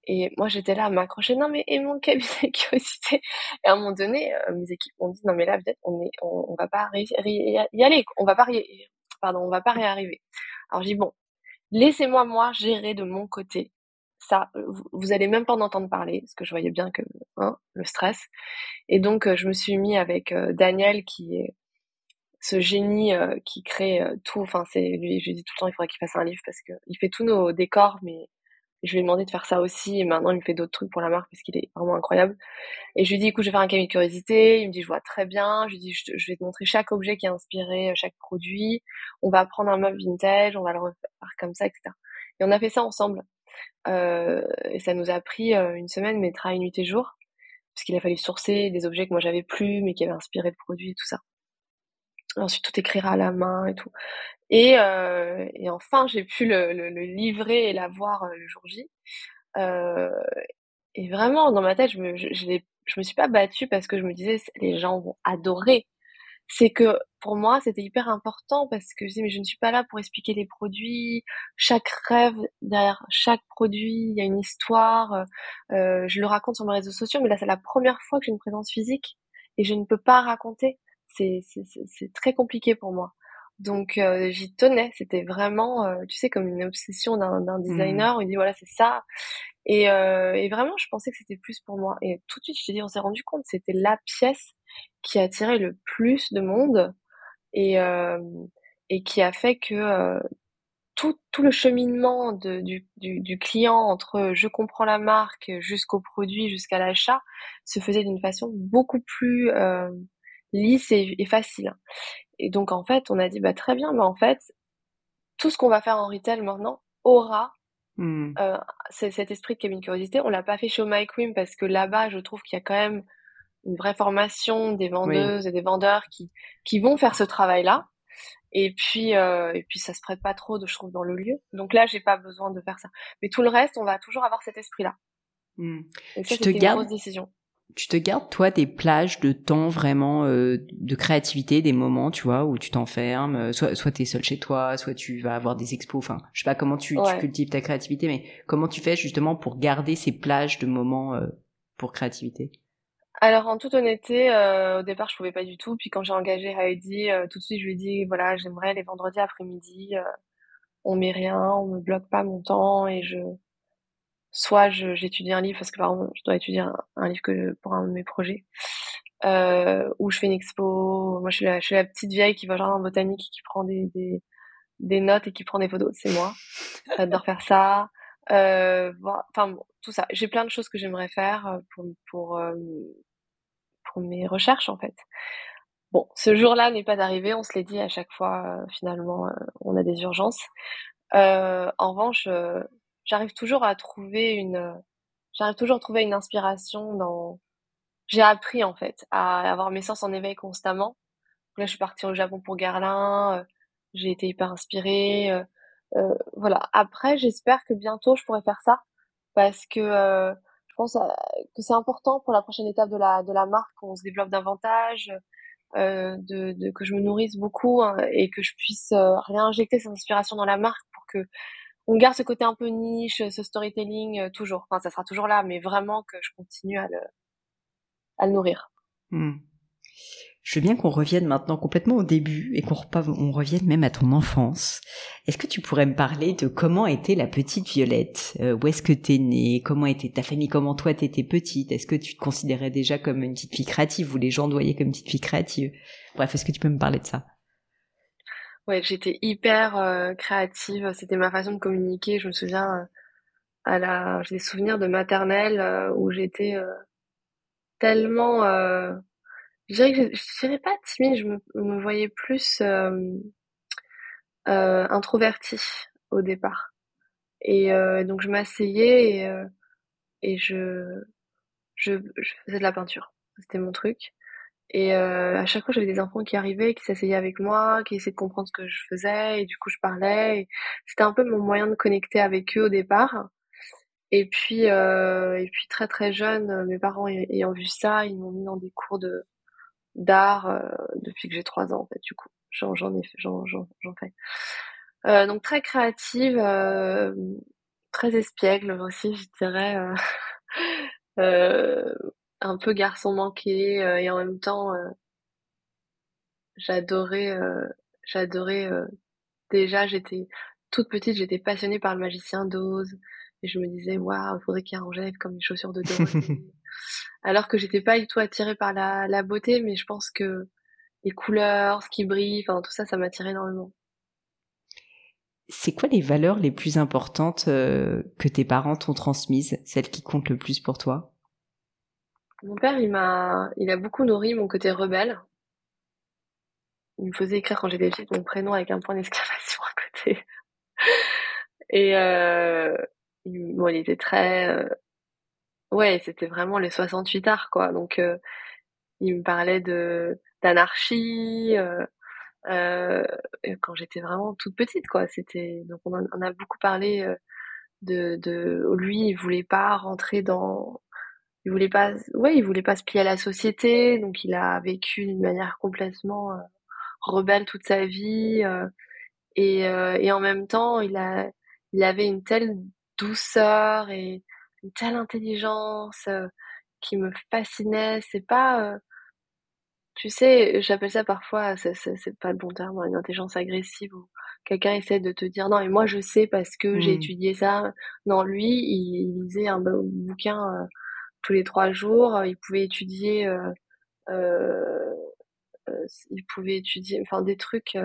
Et moi, j'étais là à m'accrocher, non mais et mon cabinet (laughs) de curiosité. Et à un moment donné, mes équipes m'ont dit, non mais là, peut-être, on est, on, va pas y aller, on va pas, pardon, on va pas réarriver. Alors je dis bon, laissez-moi moi gérer de mon côté. Ça, vous, allez même pas en entendre parler, parce que je voyais bien que hein, le stress. Et donc euh, je me suis mis avec euh, Daniel, qui est ce génie euh, qui crée tout. Enfin c'est lui, je dis tout le temps, il faudrait qu'il fasse un livre parce que il fait tous nos décors, mais je lui ai demandé de faire ça aussi, et maintenant il me fait d'autres trucs pour la marque parce qu'il est vraiment incroyable. Et je lui dis, écoute, je vais faire un cabinet de curiosité. Il me dit, je vois très bien. Je lui dis, je, vais te montrer chaque objet qui a inspiré euh, chaque produit. On va prendre un meuble vintage, on va le refaire comme ça, etc. Et on a fait ça ensemble. Euh, et ça nous a pris euh, une semaine, mais travail nuit et jour, parce qu'il a fallu sourcer des objets que moi j'avais plus, mais qui avaient inspiré le produit et tout ça. Ensuite, tout écrira à la main et tout. Et, euh, et enfin, j'ai pu le, le, le, livrer et l'avoir euh, le jour J. Euh, et vraiment, dans ma tête, je me, je, je, je, me suis pas battue parce que je me disais, les gens vont adorer. C'est que pour moi, c'était hyper important parce que je disais, mais je ne suis pas là pour expliquer les produits. Chaque rêve derrière chaque produit, il y a une histoire. Euh, je le raconte sur mes réseaux sociaux, mais là, c'est la première fois que j'ai une présence physique et je ne peux pas raconter c'est très compliqué pour moi. Donc euh, j'y tenais, c'était vraiment, euh, tu sais, comme une obsession d'un Mmh. designer. Il dit voilà, c'est ça. Et, euh, et vraiment, je pensais que c'était plus pour moi. Et tout de suite, je te dis, on s'est rendu compte, c'était la pièce qui attirait le plus de monde et, euh, et qui a fait que euh, tout, tout le cheminement de, du, du, du client entre je comprends la marque jusqu'au produit, jusqu'à l'achat, se faisait d'une façon beaucoup plus euh, lisse et, et facile. Et donc en fait, on a dit bah très bien, bah en fait, tout ce qu'on va faire en retail maintenant aura Mmh. euh, cet esprit de cabine curiosité. On l'a pas fait chez Oh My Queen parce que là-bas, je trouve qu'il y a quand même une vraie formation des Oui. vendeuses et des vendeurs qui qui vont faire ce travail-là. Et puis euh, et puis ça se prête pas trop, de, je trouve, dans le lieu. Donc là, j'ai pas besoin de faire ça. Mais tout le reste, on va toujours avoir cet esprit-là. Mmh. Et ça, Tu te une gardes- grosse décision. Tu te gardes, toi, des plages de temps vraiment euh, de créativité, des moments, tu vois, où tu t'enfermes, euh, soit, soit t'es seul chez toi, soit tu vas avoir des expos, enfin, je sais pas comment tu, cultives ta créativité, mais comment tu fais justement pour garder ces plages de moments euh, pour créativité? Alors en toute honnêteté, euh, au départ je pouvais pas du tout. Puis quand j'ai engagé Heidi, euh, tout de suite je lui ai dit voilà j'aimerais les vendredis après-midi, euh, on met rien, on me bloque pas mon temps et je soit j'étudie un livre parce que par exemple je dois étudier un, livre que pour un de mes projets, euh, ou je fais une expo. Moi je suis la, je suis la petite vieille qui va au jardin botanique et qui prend des, des des notes et qui prend des photos, c'est moi. J'adore faire ça. Euh, enfin bon, tout ça. J'ai plein de choses que j'aimerais faire euh, pour pour euh, pour mes recherches en fait. Bon, ce jour-là n'est pas arrivé, on se l'est dit à chaque fois, euh, finalement, on a des urgences. Euh, en revanche, j'arrive toujours à trouver une, euh, j'arrive toujours à trouver une inspiration dans. J'ai appris en fait à avoir mes sens en éveil constamment. Là, je suis partie au Japon pour Guerlain, euh, j'ai été hyper inspirée. euh, euh, voilà. Après, j'espère que bientôt je pourrai faire ça parce que je pense que c'est important pour la prochaine étape de la de la marque qu'on se développe davantage, de, de que je me nourrisse beaucoup hein, et que je puisse réinjecter cette inspiration dans la marque pour que on garde ce côté un peu niche, ce storytelling euh, toujours. Enfin, ça sera toujours là, mais vraiment que je continue à le nourrir. Hmm. Je veux bien qu'on revienne maintenant complètement au début et qu'on revienne même à ton enfance. Est-ce que tu pourrais me parler de comment était la petite Violette? Euh, Où est-ce que t'es née? Comment était ta famille? Comment toi t'étais petite? Est-ce que tu te considérais déjà comme une petite fille créative ou les gens te voyaient comme une petite fille créative? Bref, est-ce que tu peux me parler de ça? Ouais, j'étais hyper euh, créative. C'était ma façon de communiquer. Je me souviens euh, à la, j'ai des souvenirs de maternelle euh, où j'étais euh, tellement, euh, je dirais que je, dirais pas timide. Je me, me voyais plus introvertie au départ. Et donc je m'asseyais et, et je, je, je faisais de la peinture. C'était mon truc. Et euh, à chaque fois, j'avais des enfants qui arrivaient, qui s'asseyaient avec moi, qui essayaient de comprendre ce que je faisais, et du coup, je parlais. C'était un peu mon moyen de connecter avec eux au départ. Et puis, euh, et puis très très jeune, euh, mes parents ay- ayant vu ça, ils m'ont mis dans des cours de d'art euh, depuis que j'ai trois ans en fait. Du coup, j'en j'en ai j'en j'en fais. Euh, donc très créative, euh, très espiègle aussi, je dirais. euh, (laughs) un peu garçon manqué euh, et en même temps euh, j'adorais euh, j'adorais euh, déjà j'étais toute petite j'étais passionnée par le magicien d'Oz et je me disais waouh il faudrait qu'il y ait un rêve comme les chaussures de Dorothée (laughs) alors que j'étais pas du tout attirée par la, la beauté mais je pense que les couleurs ce qui brille enfin tout ça ça m'attirait énormément. C'est quoi les valeurs les plus importantes euh, que tes parents t'ont transmises, celles qui comptent le plus pour toi? Mon père il m'a il a beaucoup nourri mon côté rebelle il me faisait écrire quand j'étais petite mon prénom avec un point d'exclamation à côté Et euh, il, bon, il était très... euh, ouais, c'était vraiment les 68 arts, quoi. Donc, euh, il me parlait de d'anarchie euh, euh, quand j'étais vraiment toute petite, quoi. C'était donc on, en- a beaucoup parlé euh, de de lui, il voulait pas rentrer dans il voulait pas ouais, il voulait pas se plier à la société, donc il a vécu d'une manière complètement euh, rebelle toute sa vie euh, et euh, et en même temps, il a il avait une telle douceur et une telle intelligence euh, qui me fascinait. C'est pas, euh, Tu sais, j'appelle ça parfois, c'est pas le bon terme, une intelligence agressive où quelqu'un essaie de te dire non, mais moi je sais parce que j'ai mmh. étudié ça. Non, lui, il, lisait un bouquin euh, tous les trois jours, il pouvait étudier, euh, euh, il pouvait étudier, enfin des trucs,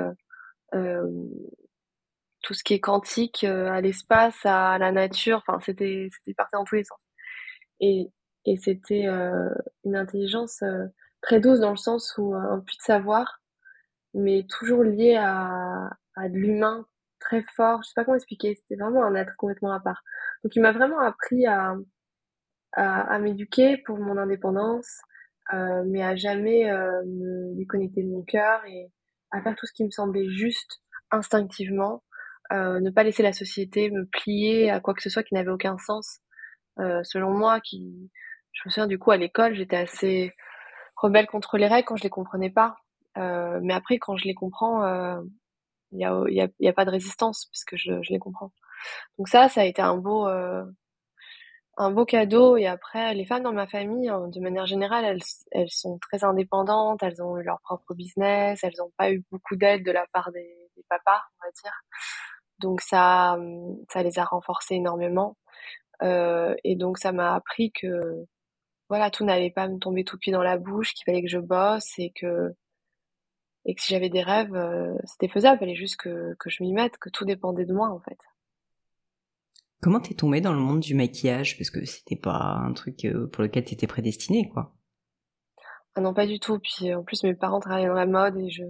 tout ce qui est quantique, à l'espace, à la nature, enfin c'était c'était parti dans tous les sens. Et, et c'était une intelligence très douce dans le sens où euh, un puits de savoir, mais toujours lié à, à de l'humain très fort. Je sais pas comment expliquer. C'était vraiment un être complètement à part. Donc il m'a vraiment appris à, à, à m'éduquer pour mon indépendance, euh, mais à jamais euh, me déconnecter de mon cœur et à faire tout ce qui me semblait juste instinctivement. Euh, ne pas laisser la société me plier à quoi que ce soit qui n'avait aucun sens. Euh, selon moi, qui, je me souviens du coup à l'école, j'étais assez rebelle contre les règles quand je les comprenais pas. Euh, mais après, quand je les comprends, il n'y a, y a, y a, pas de résistance parce que je, je, les comprends. Donc ça, ça a été un beau, euh, un beau cadeau. Et après, les femmes dans ma famille, hein, de manière générale, elles, sont très indépendantes, elles ont eu leur propre business, elles n'ont pas eu beaucoup d'aide de la part des, papas, on va dire. Donc ça, ça les a renforcées énormément. Euh, et donc ça m'a appris que voilà, tout n'allait pas me tomber tout cuit dans la bouche, qu'il fallait que je bosse et que et que si j'avais des rêves, euh, c'était faisable, il fallait juste que je m'y mette, que tout dépendait de moi en fait. Comment t'es tombée dans le monde du maquillage? Parce que c'était pas un truc euh, pour lequel t'étais prédestinée, quoi. Ah non, pas du tout. Puis en plus, mes parents travaillaient dans la mode et je,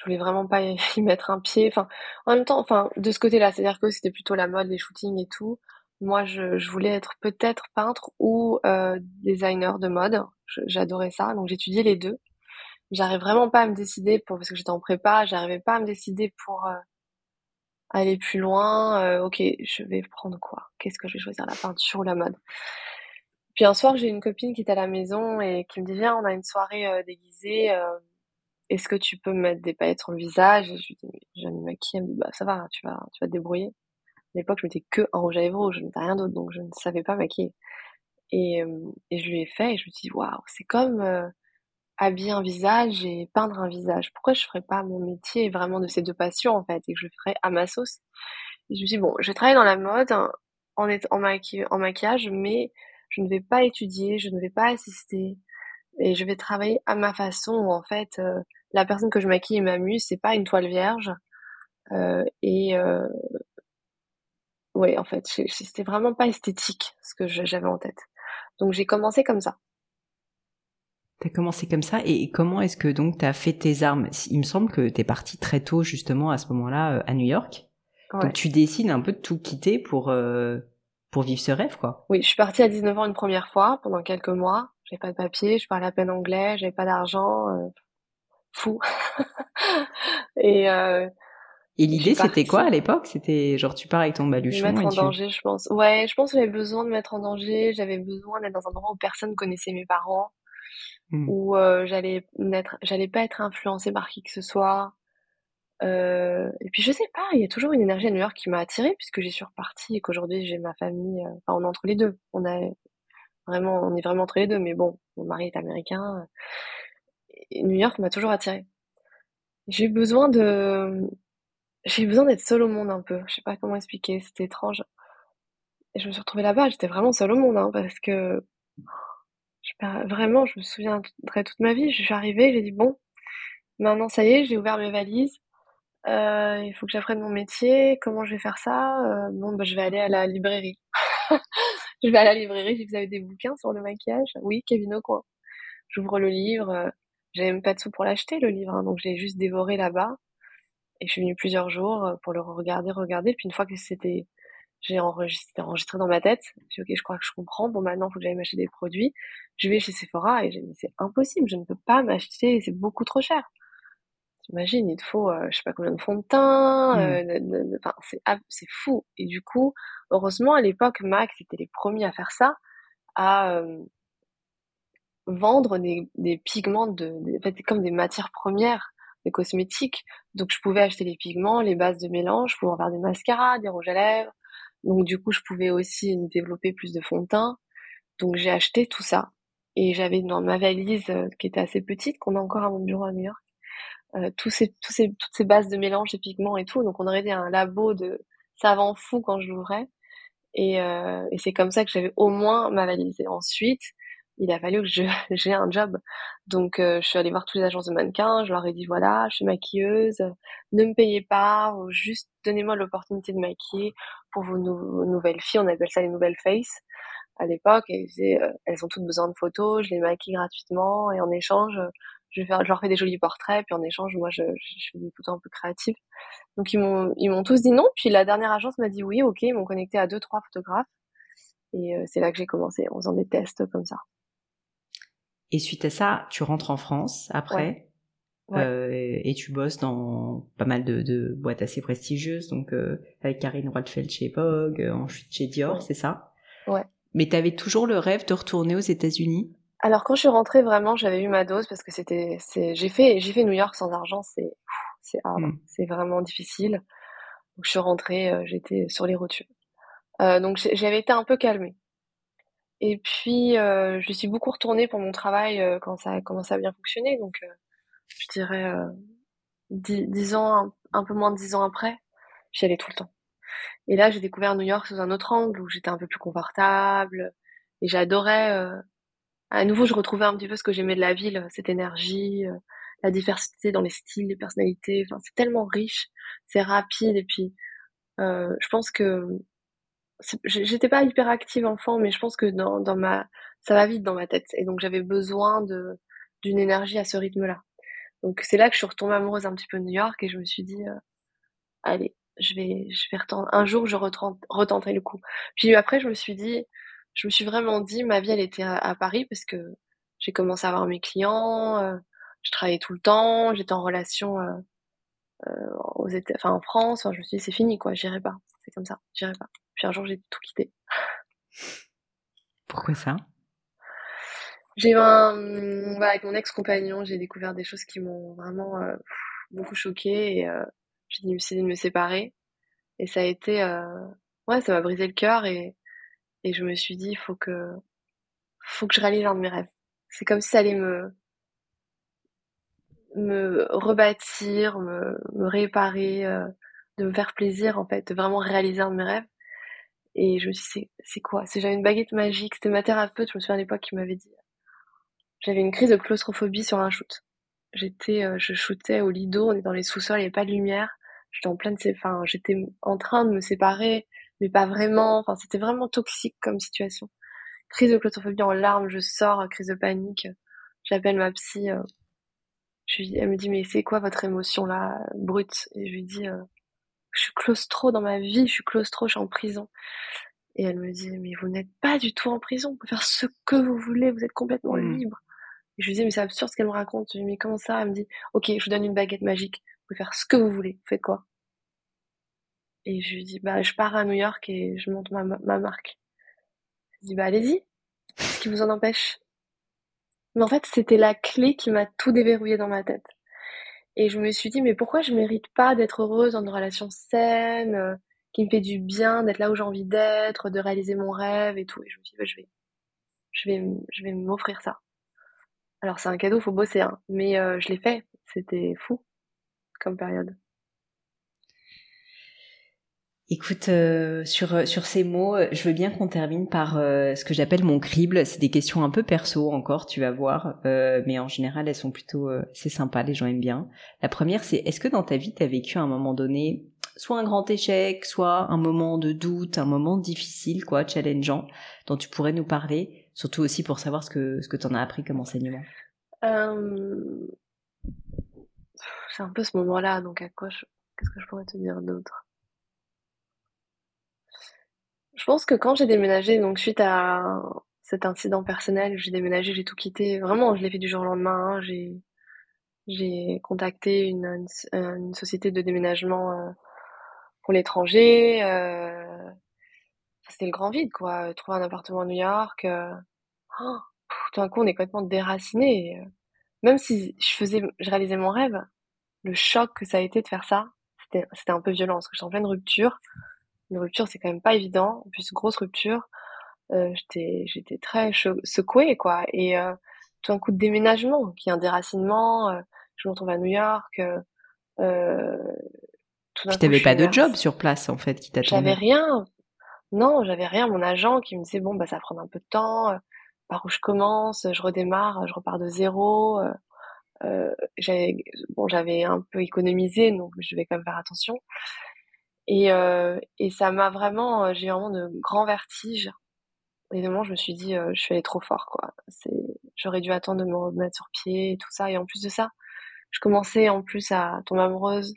je voulais vraiment pas (laughs) y mettre un pied. Enfin, en même temps, enfin, de ce côté-là, c'est-à-dire que c'était plutôt la mode, les shootings et tout. Moi, je, voulais être peut-être peintre ou euh, designer de mode. J'adorais ça, donc j'étudiais les deux. J'arrivais vraiment pas à me décider pour parce que j'étais en prépa, j'arrivais pas à me décider pour euh, aller plus loin. Euh, ok, je vais prendre quoi? Qu'est-ce que je vais choisir, la peinture ou la mode? Puis un soir, j'ai une copine qui était à la maison et qui me dit viens, on a une soirée euh, déguisée. Est-ce que tu peux me mettre des paillettes sur le visage? Et Je lui dis j'ai un maquille. Elle me dit bah ça va, tu vas, tu vas te débrouiller. À l'époque, je mettais que un rouge à lèvres je ne mettais rien d'autre, donc je ne savais pas maquiller. Et, et je lui ai fait et je me suis dit waouh, c'est comme habiller un visage et peindre un visage. Pourquoi je ferais pas mon métier vraiment de ces deux passions en fait et que je ferais à ma sauce? Je me suis dit bon, je vais travailler dans la mode en, en, en maquillage, mais je ne vais pas étudier, je ne vais pas assister et je vais travailler à ma façon où en fait euh, la personne que je maquille et m'amuse, c'est pas une toile vierge. Euh, et euh, ouais, en fait, c'était vraiment pas esthétique ce que j'avais en tête. Donc j'ai commencé comme ça. T'as commencé comme ça et comment est-ce que donc t'as fait tes armes? Il me semble que t'es parti très tôt justement à ce moment-là euh, à New York. Donc tu décides un peu de tout quitter pour euh, pour vivre ce rêve quoi. Oui, je suis partie à 19 ans une première fois pendant quelques mois. J'avais pas de papier, je parlais à peine anglais, j'avais pas d'argent, euh, fou. (laughs) et euh, et l'idée c'était quoi à l'époque? C'était genre tu pars avec ton baluchon. mettre en danger, je pense. Ouais, je pense que j'avais besoin de mettre en danger. J'avais besoin d'être dans un endroit où personne connaissait mes parents Mmh. où euh, j'allais n'être j'allais pas être influencée par qui que ce soit. Euh, et puis je sais pas il y a toujours une énergie à New York qui m'a attirée puisque j'ai suis et qu'aujourd'hui j'ai ma famille euh, enfin on est entre les deux. On a vraiment on est vraiment entre les deux mais bon mon mari est américain et New York m'a toujours attirée. J'ai besoin de j'ai besoin d'être seule au monde un peu. Je sais pas comment expliquer c'était étrange. Et je me suis retrouvée là-bas j'étais vraiment seule au monde hein, parce que vraiment, je me souviendrai toute ma vie. Je suis arrivée, j'ai dit bon, maintenant ça y est, j'ai ouvert mes valises. Euh, il faut que j'apprenne mon métier. Comment je vais faire ça? Euh, Bon, bah, je vais aller à la librairie. (laughs) je vais à la librairie. J'ai vous avez des bouquins sur le maquillage Oui, Kevin Aucoin. J'ouvre le livre. J'avais même pas de sous pour l'acheter le livre, hein, donc je l'ai juste dévoré là-bas. Et je suis venue plusieurs jours euh, pour le regarder, regarder. Puis une fois que c'était j'ai enregistré, enregistré dans ma tête. J'ai dit, ok, je crois que je comprends. Bon, maintenant, il faut que j'aille m'acheter des produits. Je vais chez Sephora et j'ai dit, c'est impossible, je ne peux pas m'acheter, c'est beaucoup trop cher. T'imagines, il te faut, euh, je sais pas combien de fond de teint, mmh. euh, enfin, c'est, c'est fou. Et du coup, heureusement, à l'époque, Mac, c'était les premiers à faire ça, à euh, vendre des, des pigments de, en fait, comme des matières premières des cosmétiques. Donc, je pouvais acheter les pigments, les bases de mélange, pour en faire des mascaras, des rouges à lèvres, donc du coup, je pouvais aussi développer plus de fond de teint. Donc j'ai acheté tout ça. et j'avais dans ma valise qui était assez petite, qu'on a encore à mon bureau à New York, tous ces, tous ces, toutes ces bases de mélange de pigments et tout. Donc on aurait dit un labo de savant fou quand je l'ouvrais. Et, et c'est comme ça que j'avais au moins ma valise. Et ensuite, il a fallu que (laughs) j'ai un job. Donc, euh, je suis allée voir toutes les agences de mannequins, je leur ai dit, voilà, je suis maquilleuse, ne me payez pas, juste donnez-moi l'opportunité de maquiller pour vos, nouvelles filles, on appelle ça les nouvelles faces à l'époque, et euh, elles ont toutes besoin de photos, je les maquille gratuitement, et en échange, je, leur fais des jolis portraits, puis en échange, moi, je, je fais un peu créatives. Donc, ils m'ont, ils m'ont tous dit non, puis la dernière agence m'a dit oui, ok, ils m'ont connecté à deux, trois photographes, et euh, c'est là que j'ai commencé, en faisant des tests comme ça. Et suite à ça, tu rentres en France après. Euh, et tu bosses dans pas mal de, de boîtes assez prestigieuses, donc euh, avec Karine Rothfeld chez Vogue, euh, ensuite chez Dior, c'est ça? Ouais. Mais tu avais toujours le rêve de retourner aux États-Unis? Alors quand je suis rentrée, vraiment, j'avais eu ma dose parce que c'était, j'ai fait, j'ai fait New York sans argent, c'est, c'est hmm. c'est vraiment difficile. Donc je suis rentrée, euh, j'étais sur les rotules. Euh, donc j'avais été un peu calmée. Et puis, euh, je suis beaucoup retournée pour mon travail euh, quand ça a commencé à bien fonctionner. Donc, euh, je dirais dix, ans, un, peu moins de dix ans après, j'y allais tout le temps. Et là, j'ai découvert New York sous un autre angle où j'étais un peu plus confortable et j'adorais. à nouveau, je retrouvais un petit peu ce que j'aimais de la ville, cette énergie, la diversité dans les styles, les personnalités. Enfin, c'est tellement riche, c'est rapide et puis je pense que j'étais pas hyper active enfant, mais je pense que dans, dans ma, ça va vite dans ma tête. Et donc j'avais besoin de, d'une énergie à ce rythme-là. Donc c'est là que je suis retombée amoureuse un petit peu de New York et je me suis dit, euh, allez, je vais, je vais retenter, un jour je retenterai le coup. Puis après je me suis dit, je me suis vraiment dit, ma vie elle était à, Paris parce que j'ai commencé à avoir mes clients, euh, je travaillais tout le temps, j'étais en relation euh aux États, enfin en France, enfin, je me suis dit c'est fini quoi, j'irai pas, c'est comme ça, j'irai pas. Puis un jour, j'ai tout quitté. Pourquoi ça? J'ai un... Bah, avec mon ex-compagnon, j'ai découvert des choses qui m'ont vraiment euh, beaucoup choquée et euh, j'ai décidé de me séparer. Et ça a été... Euh, ouais, ça m'a brisé le cœur et... et je me suis dit, il faut que... faut que je réalise un de mes rêves. C'est comme si ça allait me me rebâtir, me, me réparer, de me faire plaisir en fait, de vraiment réaliser un de mes rêves. Et je me suis dit, c'est quoi? C'est j'avais une baguette magique. C'était ma thérapeute, je me souviens à l'époque, qui m'avait dit. J'avais une crise de claustrophobie sur un shoot. J'étais, euh, je shootais au Lido, on est dans les sous-sols, il n'y avait pas de lumière. J'étais en pleine, enfin, j'étais en train de me séparer, mais pas vraiment. Enfin, c'était vraiment toxique comme situation. Crise de claustrophobie en larmes, je sors, crise de panique. J'appelle ma psy. Euh, je lui, elle me dit, mais c'est quoi votre émotion là, brute? Et je lui dis, euh, je suis claustro dans ma vie, je suis claustro, je suis en prison. Et elle me dit, mais vous n'êtes pas du tout en prison, vous pouvez faire ce que vous voulez, vous êtes complètement mmh. libre. Et je lui dis, mais c'est absurde ce qu'elle me raconte. Je lui dis, mais comment ça? Elle me dit, ok, je vous donne une baguette magique, vous pouvez faire ce que vous voulez, vous faites quoi? Et je lui dis, bah, je pars à New York et je monte ma, ma marque. Je dis, bah, allez-y, ce qui vous en empêche? Mais en fait, c'était la clé qui m'a tout déverrouillé dans ma tête. Et je me suis dit, mais pourquoi je mérite pas d'être heureuse dans une relation saine, euh, qui me fait du bien, d'être là où j'ai envie d'être, de réaliser mon rêve et tout. Et je me suis dit, bah, je vais, je vais, je vais m'offrir ça. Alors c'est un cadeau, faut bosser, hein. mais euh, je l'ai fait. C'était fou comme période. Écoute, euh, sur euh, sur ces mots, euh, je veux bien qu'on termine par ce que j'appelle mon crible. C'est des questions un peu perso encore, tu vas voir, mais en général elles sont plutôt, c'est sympa, les gens aiment bien. La première, c'est est-ce que dans ta vie tu as vécu à un moment donné, soit un grand échec, soit un moment de doute, un moment difficile, quoi, challengeant, dont tu pourrais nous parler, surtout aussi pour savoir ce que ce que t'en as appris comme enseignement? C'est un peu ce moment-là, donc à quoi qu'est-ce que je pourrais te dire d'autre? Je pense que quand j'ai déménagé, donc suite à cet incident personnel, j'ai déménagé, j'ai tout quitté. Vraiment, je l'ai fait du jour au lendemain. Hein. J'ai j'ai contacté une, une, société de déménagement euh, pour l'étranger. Euh, c'était le grand vide, quoi. Trouver un appartement à New York. Euh, oh, tout d'un coup, on est complètement déraciné. Même si je faisais, je réalisais mon rêve, le choc que ça a été de faire ça, c'était, un peu violent parce que j'étais en pleine rupture. Une rupture, c'est quand même pas évident. En plus, grosse rupture. j'étais j'étais très secouée quoi et tout un coup de déménagement qui est un déracinement je me retrouve à New York euh, tu n'avais pas de job sur place en fait qui t'attendait J'avais rien. Non, j'avais rien. Mon agent qui me disait bon bah ça va prendre un peu de temps. Euh, par où je commence, je redémarre, je repars de zéro. Euh, euh, j'avais bon j'avais un peu économisé donc je vais quand même faire attention. Et, euh, et ça m'a vraiment j'ai vraiment de grands vertiges. Et de je me suis dit je suis allée trop fort quoi. C'est j'aurais dû attendre de me remettre sur pied et tout ça. Et en plus de ça, je commençais en plus à tomber amoureuse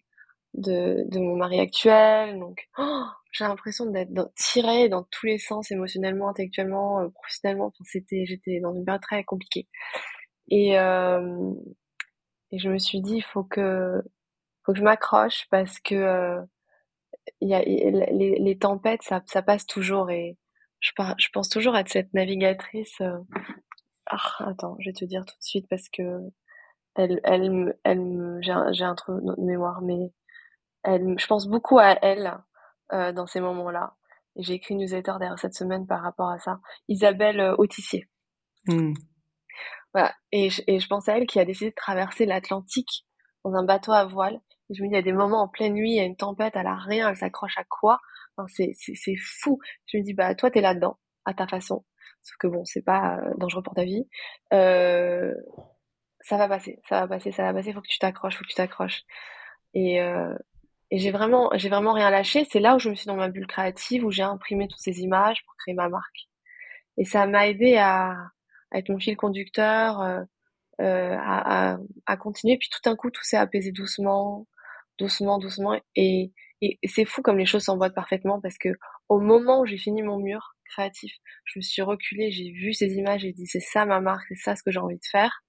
de, de mon mari actuel. Donc, oh, j'ai l'impression d'être tirée dans tous les sens, émotionnellement, intellectuellement, euh, professionnellement. Enfin, c'était, j'étais dans une période très compliquée. Et, euh, et je me suis dit, il faut que, faut que je m'accroche parce que euh, y a, les, les tempêtes, ça, ça passe toujours. Et je, je pense toujours être cette navigatrice. Euh... Ah, attends, je vais te dire tout de suite parce que elle, elle, elle, j'ai un, un trou de mémoire, mais elle, je pense beaucoup à elle euh, dans ces moments-là. Et j'ai écrit une newsletter derrière cette semaine par rapport à ça. Isabelle euh, Autissier. Hmm. Voilà. Et je pense à elle qui a décidé de traverser l'Atlantique dans un bateau à voile. Je me dis, il y a des moments en pleine nuit, il y a une tempête, elle a rien, elle s'accroche à quoi? Enfin, c'est fou. Je me dis, bah toi, t'es là-dedans, à ta façon. Sauf que bon, c'est pas euh, dangereux pour ta vie. Euh, ça va passer, ça va passer, ça va passer, faut que tu t'accroches, faut que tu t'accroches. Et, euh, et j'ai vraiment, j'ai vraiment rien lâché. C'est là où je me suis dans ma bulle créative, où j'ai imprimé toutes ces images pour créer ma marque. Et ça m'a aidé à, à, être mon fil conducteur, euh, euh, à, à, à, continuer. Puis tout d'un coup, tout s'est apaisé doucement, doucement, doucement. Et, et, c'est fou comme les choses s'emboîtent parfaitement parce que au moment où j'ai fini mon mur créatif, je me suis reculée, j'ai vu ces images, j'ai dit c'est ça ma marque, c'est ça ce que j'ai envie de faire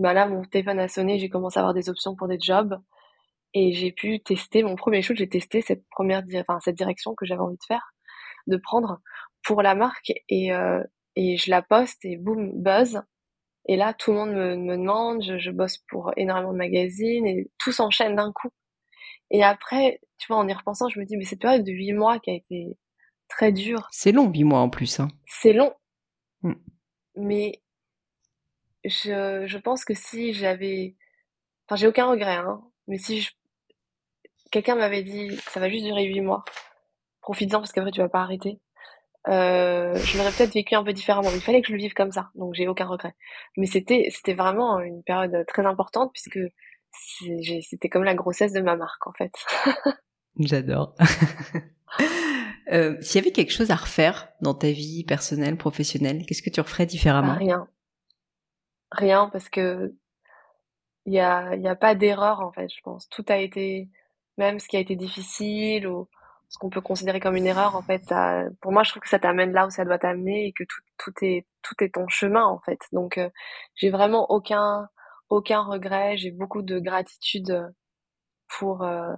bah là, mon téléphone a sonné, j'ai commencé à avoir des options pour des jobs. Et j'ai pu tester, mon premier shoot, j'ai testé cette première, enfin, cette direction que j'avais envie de faire, de prendre pour la marque. Et, euh, et je la poste et boum, buzz. Et là, tout le monde me, me demande, je, je, bosse pour énormément de magazines et tout s'enchaîne d'un coup. Et après, tu vois, en y repensant, je me dis, mais cette période de huit mois qui a été très dure. C'est long, huit mois en plus. Hein. C'est long. Mm. Mais je, je pense que si j'avais, enfin, j'ai aucun regret, hein, mais si je... quelqu'un m'avait dit ça va juste durer huit mois, profites-en parce qu'après tu vas pas arrêter. Euh, je l'aurais peut-être vécu un peu différemment. Il fallait que je le vive comme ça, donc j'ai aucun regret. Mais c'était, c'était vraiment une période très importante puisque c'était comme la grossesse de ma marque en fait. (laughs) J'adore. (laughs) euh, S'il y avait quelque chose à refaire dans ta vie personnelle, professionnelle, qu'est-ce que tu referais différemment? Rien rien parce que il y a, y a pas d'erreur en fait, je pense. Tout a été, même ce qui a été difficile ou ce qu'on peut considérer comme une erreur, en fait, pour moi, je trouve que ça t'amène là où ça doit t'amener et que tout, est, tout est ton chemin en fait. Donc, euh, j'ai vraiment aucun, aucun regret. J'ai beaucoup de gratitude pour euh,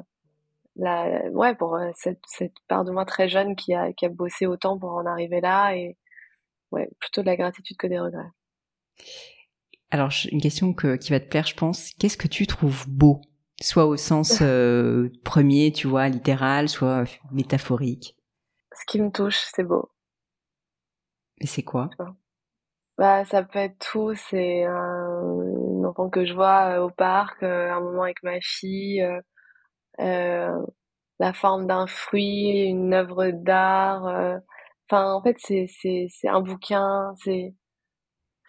la, ouais, pour euh, cette, cette part de moi très jeune qui a, qui a bossé autant pour en arriver là et ouais, plutôt de la gratitude que des regrets. Alors, une question qui va te plaire, je pense. Qu'est-ce que tu trouves beau Soit au sens (laughs) euh, premier, tu vois, littéral, soit métaphorique. Ce qui me touche, c'est beau. Et c'est quoi? Bah, ça peut être tout. C'est un, enfant que je vois euh, au parc, euh, un moment avec ma fille, la forme d'un fruit, une œuvre d'art. Enfin, en fait, c'est c'est c'est un bouquin. C'est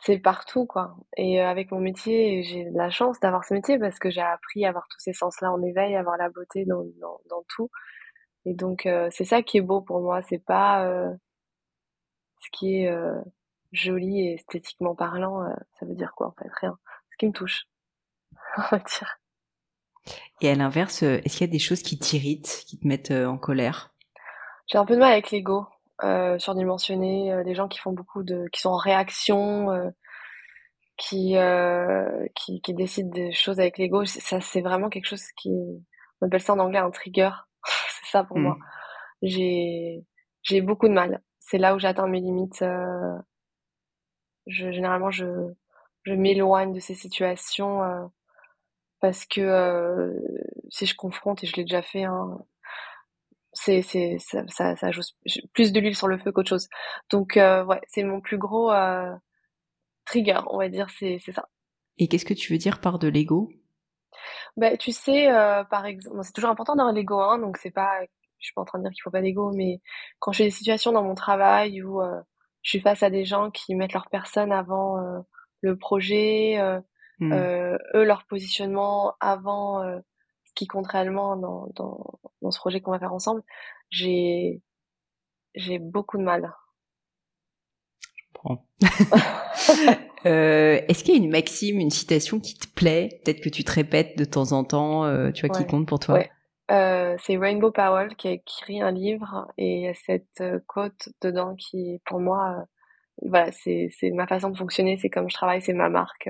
c'est partout quoi. Et euh, avec mon métier, j'ai la chance d'avoir ce métier parce que j'ai appris à avoir tous ces sens-là en éveil, à avoir la beauté dans, dans, dans tout. Et donc euh, c'est ça qui est beau pour moi, c'est pas euh, ce qui est joli et esthétiquement parlant, ça veut dire quoi en fait? Rien. Ce qui me touche, (laughs) on va dire. Et à l'inverse, est-ce qu'il y a des choses qui t'irritent, qui te mettent en colère? J'ai un peu de mal avec l'ego euh, surdimensionnés, euh, des gens qui font beaucoup de, qui sont en réaction, euh, qui, euh, qui, qui décident des choses avec l'ego. Ça, c'est vraiment quelque chose qui, on appelle ça en anglais un trigger. (laughs) c'est ça pour moi. Hmm. J'ai, j'ai beaucoup de mal. C'est là où j'atteins mes limites. Euh, je, généralement, je, je m'éloigne de ces situations parce que si je confronte et je l'ai déjà fait, hein, c'est c'est ça, ça, ça ajoute plus de l'huile sur le feu qu'autre chose. Donc euh, ouais, c'est mon plus gros euh, trigger, on va dire, c'est c'est ça. Et qu'est-ce que tu veux dire par de l'ego? Ben tu sais, euh, par exemple, c'est toujours important d'avoir l'ego, hein, donc c'est pas, je suis pas en train de dire qu'il faut pas d'ego, mais quand j'ai des situations dans mon travail où je suis face à des gens qui mettent leur personne avant le projet, mmh. eux leur positionnement avant qui compte réellement dans, dans, dans ce projet qu'on va faire ensemble, j'ai j'ai beaucoup de mal. Je comprends. (laughs) euh, Est-ce qu'il y a une maxime, une citation qui te plaît, peut-être que tu te répètes de temps en temps, euh, tu vois, qui compte pour toi? Ouais. euh, C'est Rainbow Powell qui a écrit un livre et il y a cette quote dedans qui, pour moi, voilà, c'est ma façon de fonctionner, c'est comme je travaille, c'est ma marque.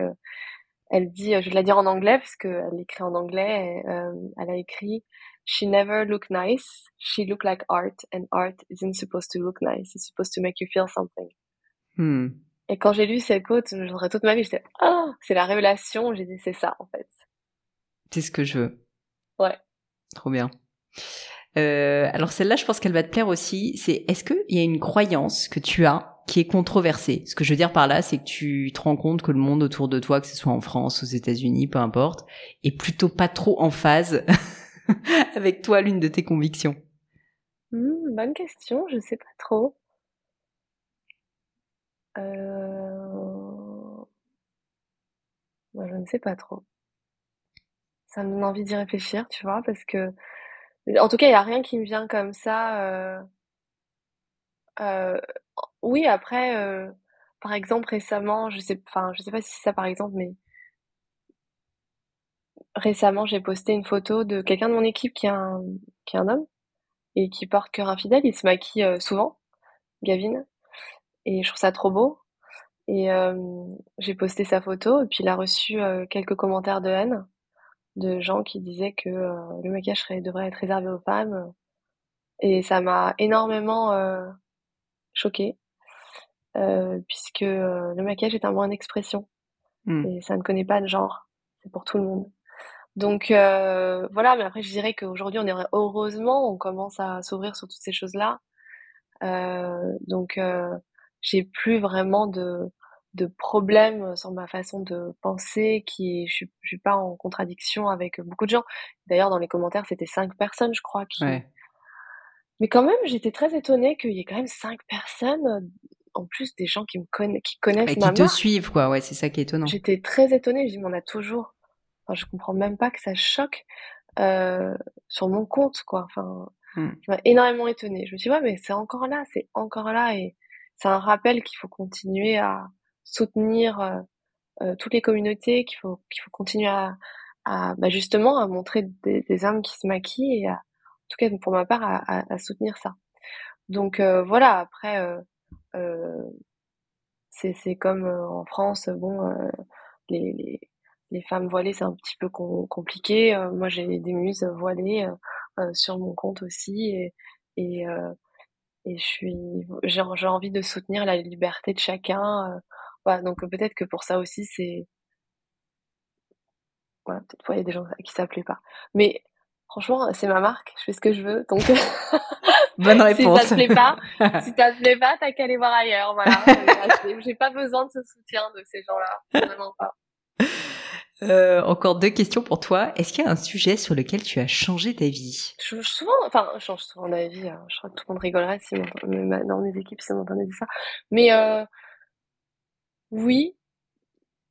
Euh, elle dit, je vais la dire en anglais parce qu'elle écrit en anglais. Euh, elle a écrit She never looked nice. She looked like art, and art isn't supposed to look nice. It's supposed to make you feel something. Hmm. Et quand j'ai lu cette quote, j'aurais toute ma vie, j'étais ah, oh, c'est la révélation. J'ai dit c'est ça en fait. C'est ce que je veux. Ouais. Trop bien. Euh, alors celle-là, je pense qu'elle va te plaire aussi. C'est est-ce qu'il y a une croyance que tu as qui est controversé. Ce que je veux dire par là, c'est que tu te rends compte que le monde autour de toi, que ce soit en France, aux États-Unis, peu importe, est plutôt pas trop en phase (laughs) avec toi, l'une de tes convictions. Mmh, bonne question, je sais pas trop. Euh... je ne sais pas trop. Ça me donne envie d'y réfléchir, tu vois, parce que en tout cas, il n'y a rien qui me vient comme ça. Euh... Euh, oui, après, euh, par exemple, récemment, je sais, enfin, je sais pas si c'est ça par exemple, mais récemment, j'ai posté une photo de quelqu'un de mon équipe qui est un, qui est un homme et qui porte cœur infidèle. Il se maquille euh, souvent, Gavin, et je trouve ça trop beau. Et euh, j'ai posté sa photo et puis il a reçu quelques commentaires de haine de gens qui disaient que le maquillage devrait être réservé aux femmes. Et ça m'a énormément choquée, euh, puisque euh, le maquillage est un moyen d'expression mmh. et ça ne connaît pas de genre, c'est pour tout le monde. Donc euh, voilà, mais après je dirais qu'aujourd'hui on est heureusement on commence à s'ouvrir sur toutes ces choses-là. Euh, donc euh, j'ai plus vraiment de de problèmes sur ma façon de penser qui je suis, je suis pas en contradiction avec beaucoup de gens. D'ailleurs dans les commentaires c'était cinq personnes je crois qui ouais. Mais quand même, j'étais très étonnée qu'il y ait quand même cinq personnes, euh, en plus des gens qui me connaissent, qui connaissent Et qui te suivent, quoi. Ouais, c'est ça qui est étonnant. J'étais très étonnée. Je dis, mais on a toujours. Enfin, je comprends même pas que ça choque euh, sur mon compte, quoi. Enfin, mmh. m'a énormément étonnée. Je me suis dit, ouais, mais c'est encore là, c'est encore là, et c'est un rappel qu'il faut continuer à soutenir euh, euh, toutes les communautés, qu'il faut qu'il faut continuer à, à bah, justement à montrer des, des hommes qui se maquillent et à tout cas pour ma part, à, soutenir ça. Donc euh, voilà, après, euh, c'est comme en France, bon, les, les, les, femmes voilées, c'est un petit peu compliqué. moi, j'ai des muses voilées sur mon compte aussi, et, et, j'ai envie de soutenir la liberté de chacun. voilà, donc peut-être que pour ça aussi, c'est voilà, peut-être qu'il y a des gens qui s'appelaient pas. Mais franchement, c'est ma marque, je fais ce que je veux, donc. (laughs) Bonne réponse. (laughs) si ça te plaît pas, (laughs) si ça te plaît pas, t'as qu'à aller voir ailleurs, voilà. J'ai pas besoin de ce soutien de ces gens-là, vraiment pas. Euh, encore deux questions pour toi. Est-ce qu'il y a un sujet sur lequel tu as changé ta vie? Je change souvent, enfin, je change souvent d'avis. Hein. Je crois que tout le monde rigolerait si dans mes équipes si on entendait ça. Mais euh, oui,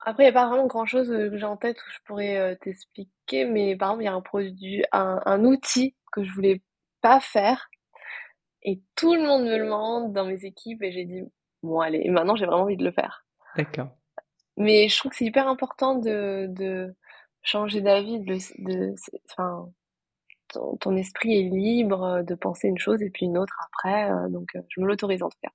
après, il n'y a pas vraiment grand-chose euh, que j'ai en tête où je pourrais euh, t'expliquer, mais par exemple, il y a un produit, un, un outil que je voulais pas faire, et tout le monde me le demande dans mes équipes, et j'ai dit, bon, allez, maintenant j'ai vraiment envie de le faire. D'accord. Mais je trouve que c'est hyper important de, de changer d'avis, de, de, enfin, ton, ton, esprit est libre de penser une chose et puis une autre après, euh, donc je me l'autorise en tout cas.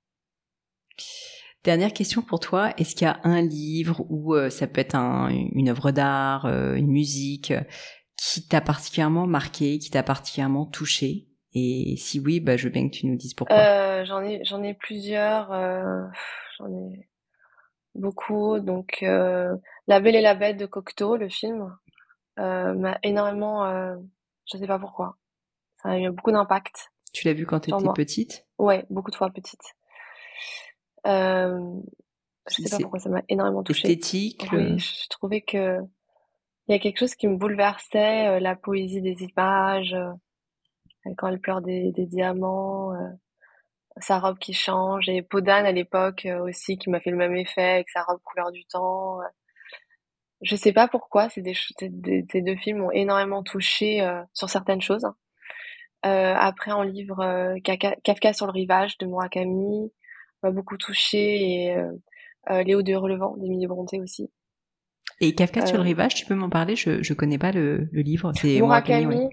Dernière question pour toi, est-ce qu'il y a un livre ou euh, ça peut être un, une œuvre d'art, euh, une musique qui t'a particulièrement marqué, qui t'a particulièrement touché? Et si oui, bah, je veux bien que tu nous dises pourquoi. Euh, j'en ai, j'en ai plusieurs, j'en ai beaucoup. Donc, La Belle et la Bête de Cocteau, le film, m'a énormément, je sais pas pourquoi, ça a eu beaucoup d'impact. Tu l'as vu quand tu étais petite? Ouais, beaucoup de fois petite. Euh, je sais pas pourquoi ça m'a énormément touchée. Esthétique. Oui, je trouvais que il y a quelque chose qui me bouleversait, euh, la poésie des images, euh, quand elle pleure des, des diamants, euh, sa robe qui change, et Podane à l'époque aussi qui m'a fait le même effet avec sa robe couleur du temps. Je sais pas pourquoi, c'est des, ces deux films m'ont énormément touché sur certaines choses. après, en livre Kafka sur le rivage de Murakami m'a beaucoup touché et Léo de Relevant d'Émilie Bronté aussi. Et Kafka sur le euh, rivage, tu peux m'en parler? Je je connais pas le, le livre. C'est Murakami.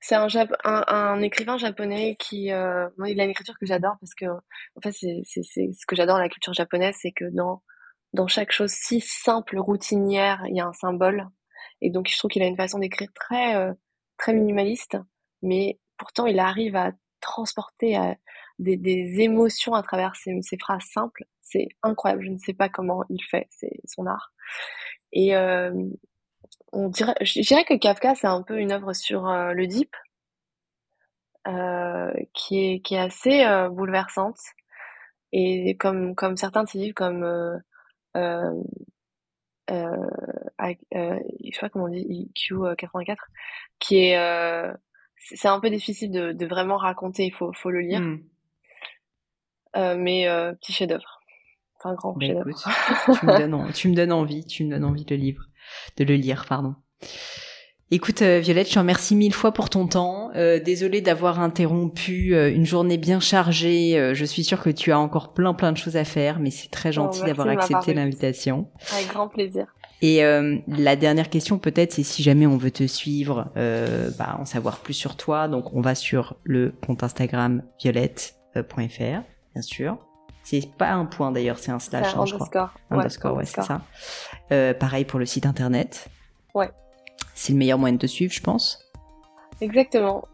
C'est un, un, un, écrivain japonais qui, euh, il a une écriture que j'adore parce que, en fait, c'est ce que j'adore dans la culture japonaise, c'est que dans dans chaque chose si simple, routinière, il y a un symbole. Et donc, je trouve qu'il a une façon d'écrire très euh, très minimaliste, mais pourtant, il arrive à transporter à des, des, émotions à travers ces, ces phrases simples. C'est incroyable. Je ne sais pas comment il fait. C'est son art. Et euh, on dirait, je dirais que Kafka, c'est un peu une œuvre sur euh, le deep, euh, qui est qui est assez euh, bouleversante. Et comme comme certains de ses comme euh, euh, je sais pas comment on dit, IQ 84, qui est c'est un peu difficile de, de, vraiment raconter, il faut, faut le lire. Hmm. Mais petit chef-d'œuvre un grand bah, tu, me donnes, tu me donnes envie, tu me donnes envie de le livre, de le lire, pardon. Écoute euh, Violette, je te remercie mille fois pour ton temps. Euh, désolée d'avoir interrompu euh, une journée bien chargée. Euh, je suis sûre que tu as encore plein plein de choses à faire, mais c'est très gentil d'avoir accepté l'invitation. Avec grand plaisir. Et la dernière question peut-être, c'est si jamais on veut te suivre, bah, en savoir plus sur toi. Donc on va sur le compte Instagram violette.fr, bien sûr. C'est pas un point d'ailleurs, c'est un slash, hein, je crois. Underscore, ouais, c'est ça. Euh, pareil pour le site internet. Ouais. C'est le meilleur moyen de te suivre, je pense. Exactement.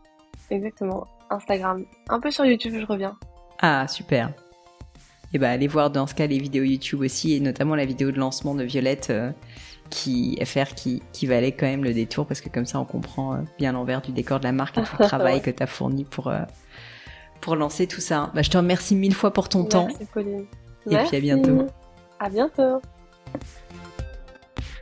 Exactement. Instagram. Un peu sur YouTube, je reviens. Ah, super. Et eh ben, allez voir dans ce cas les vidéos YouTube aussi, et notamment la vidéo de lancement de Violette euh, qui FR qui, qui valait quand même le détour, parce que comme ça on comprend euh, bien l'envers du décor de la marque et tout le (laughs) travail que tu as fourni pour, euh, pour lancer tout ça. Bah, je te remercie mille fois pour ton temps. Merci Pauline. Et puis à bientôt. À bientôt.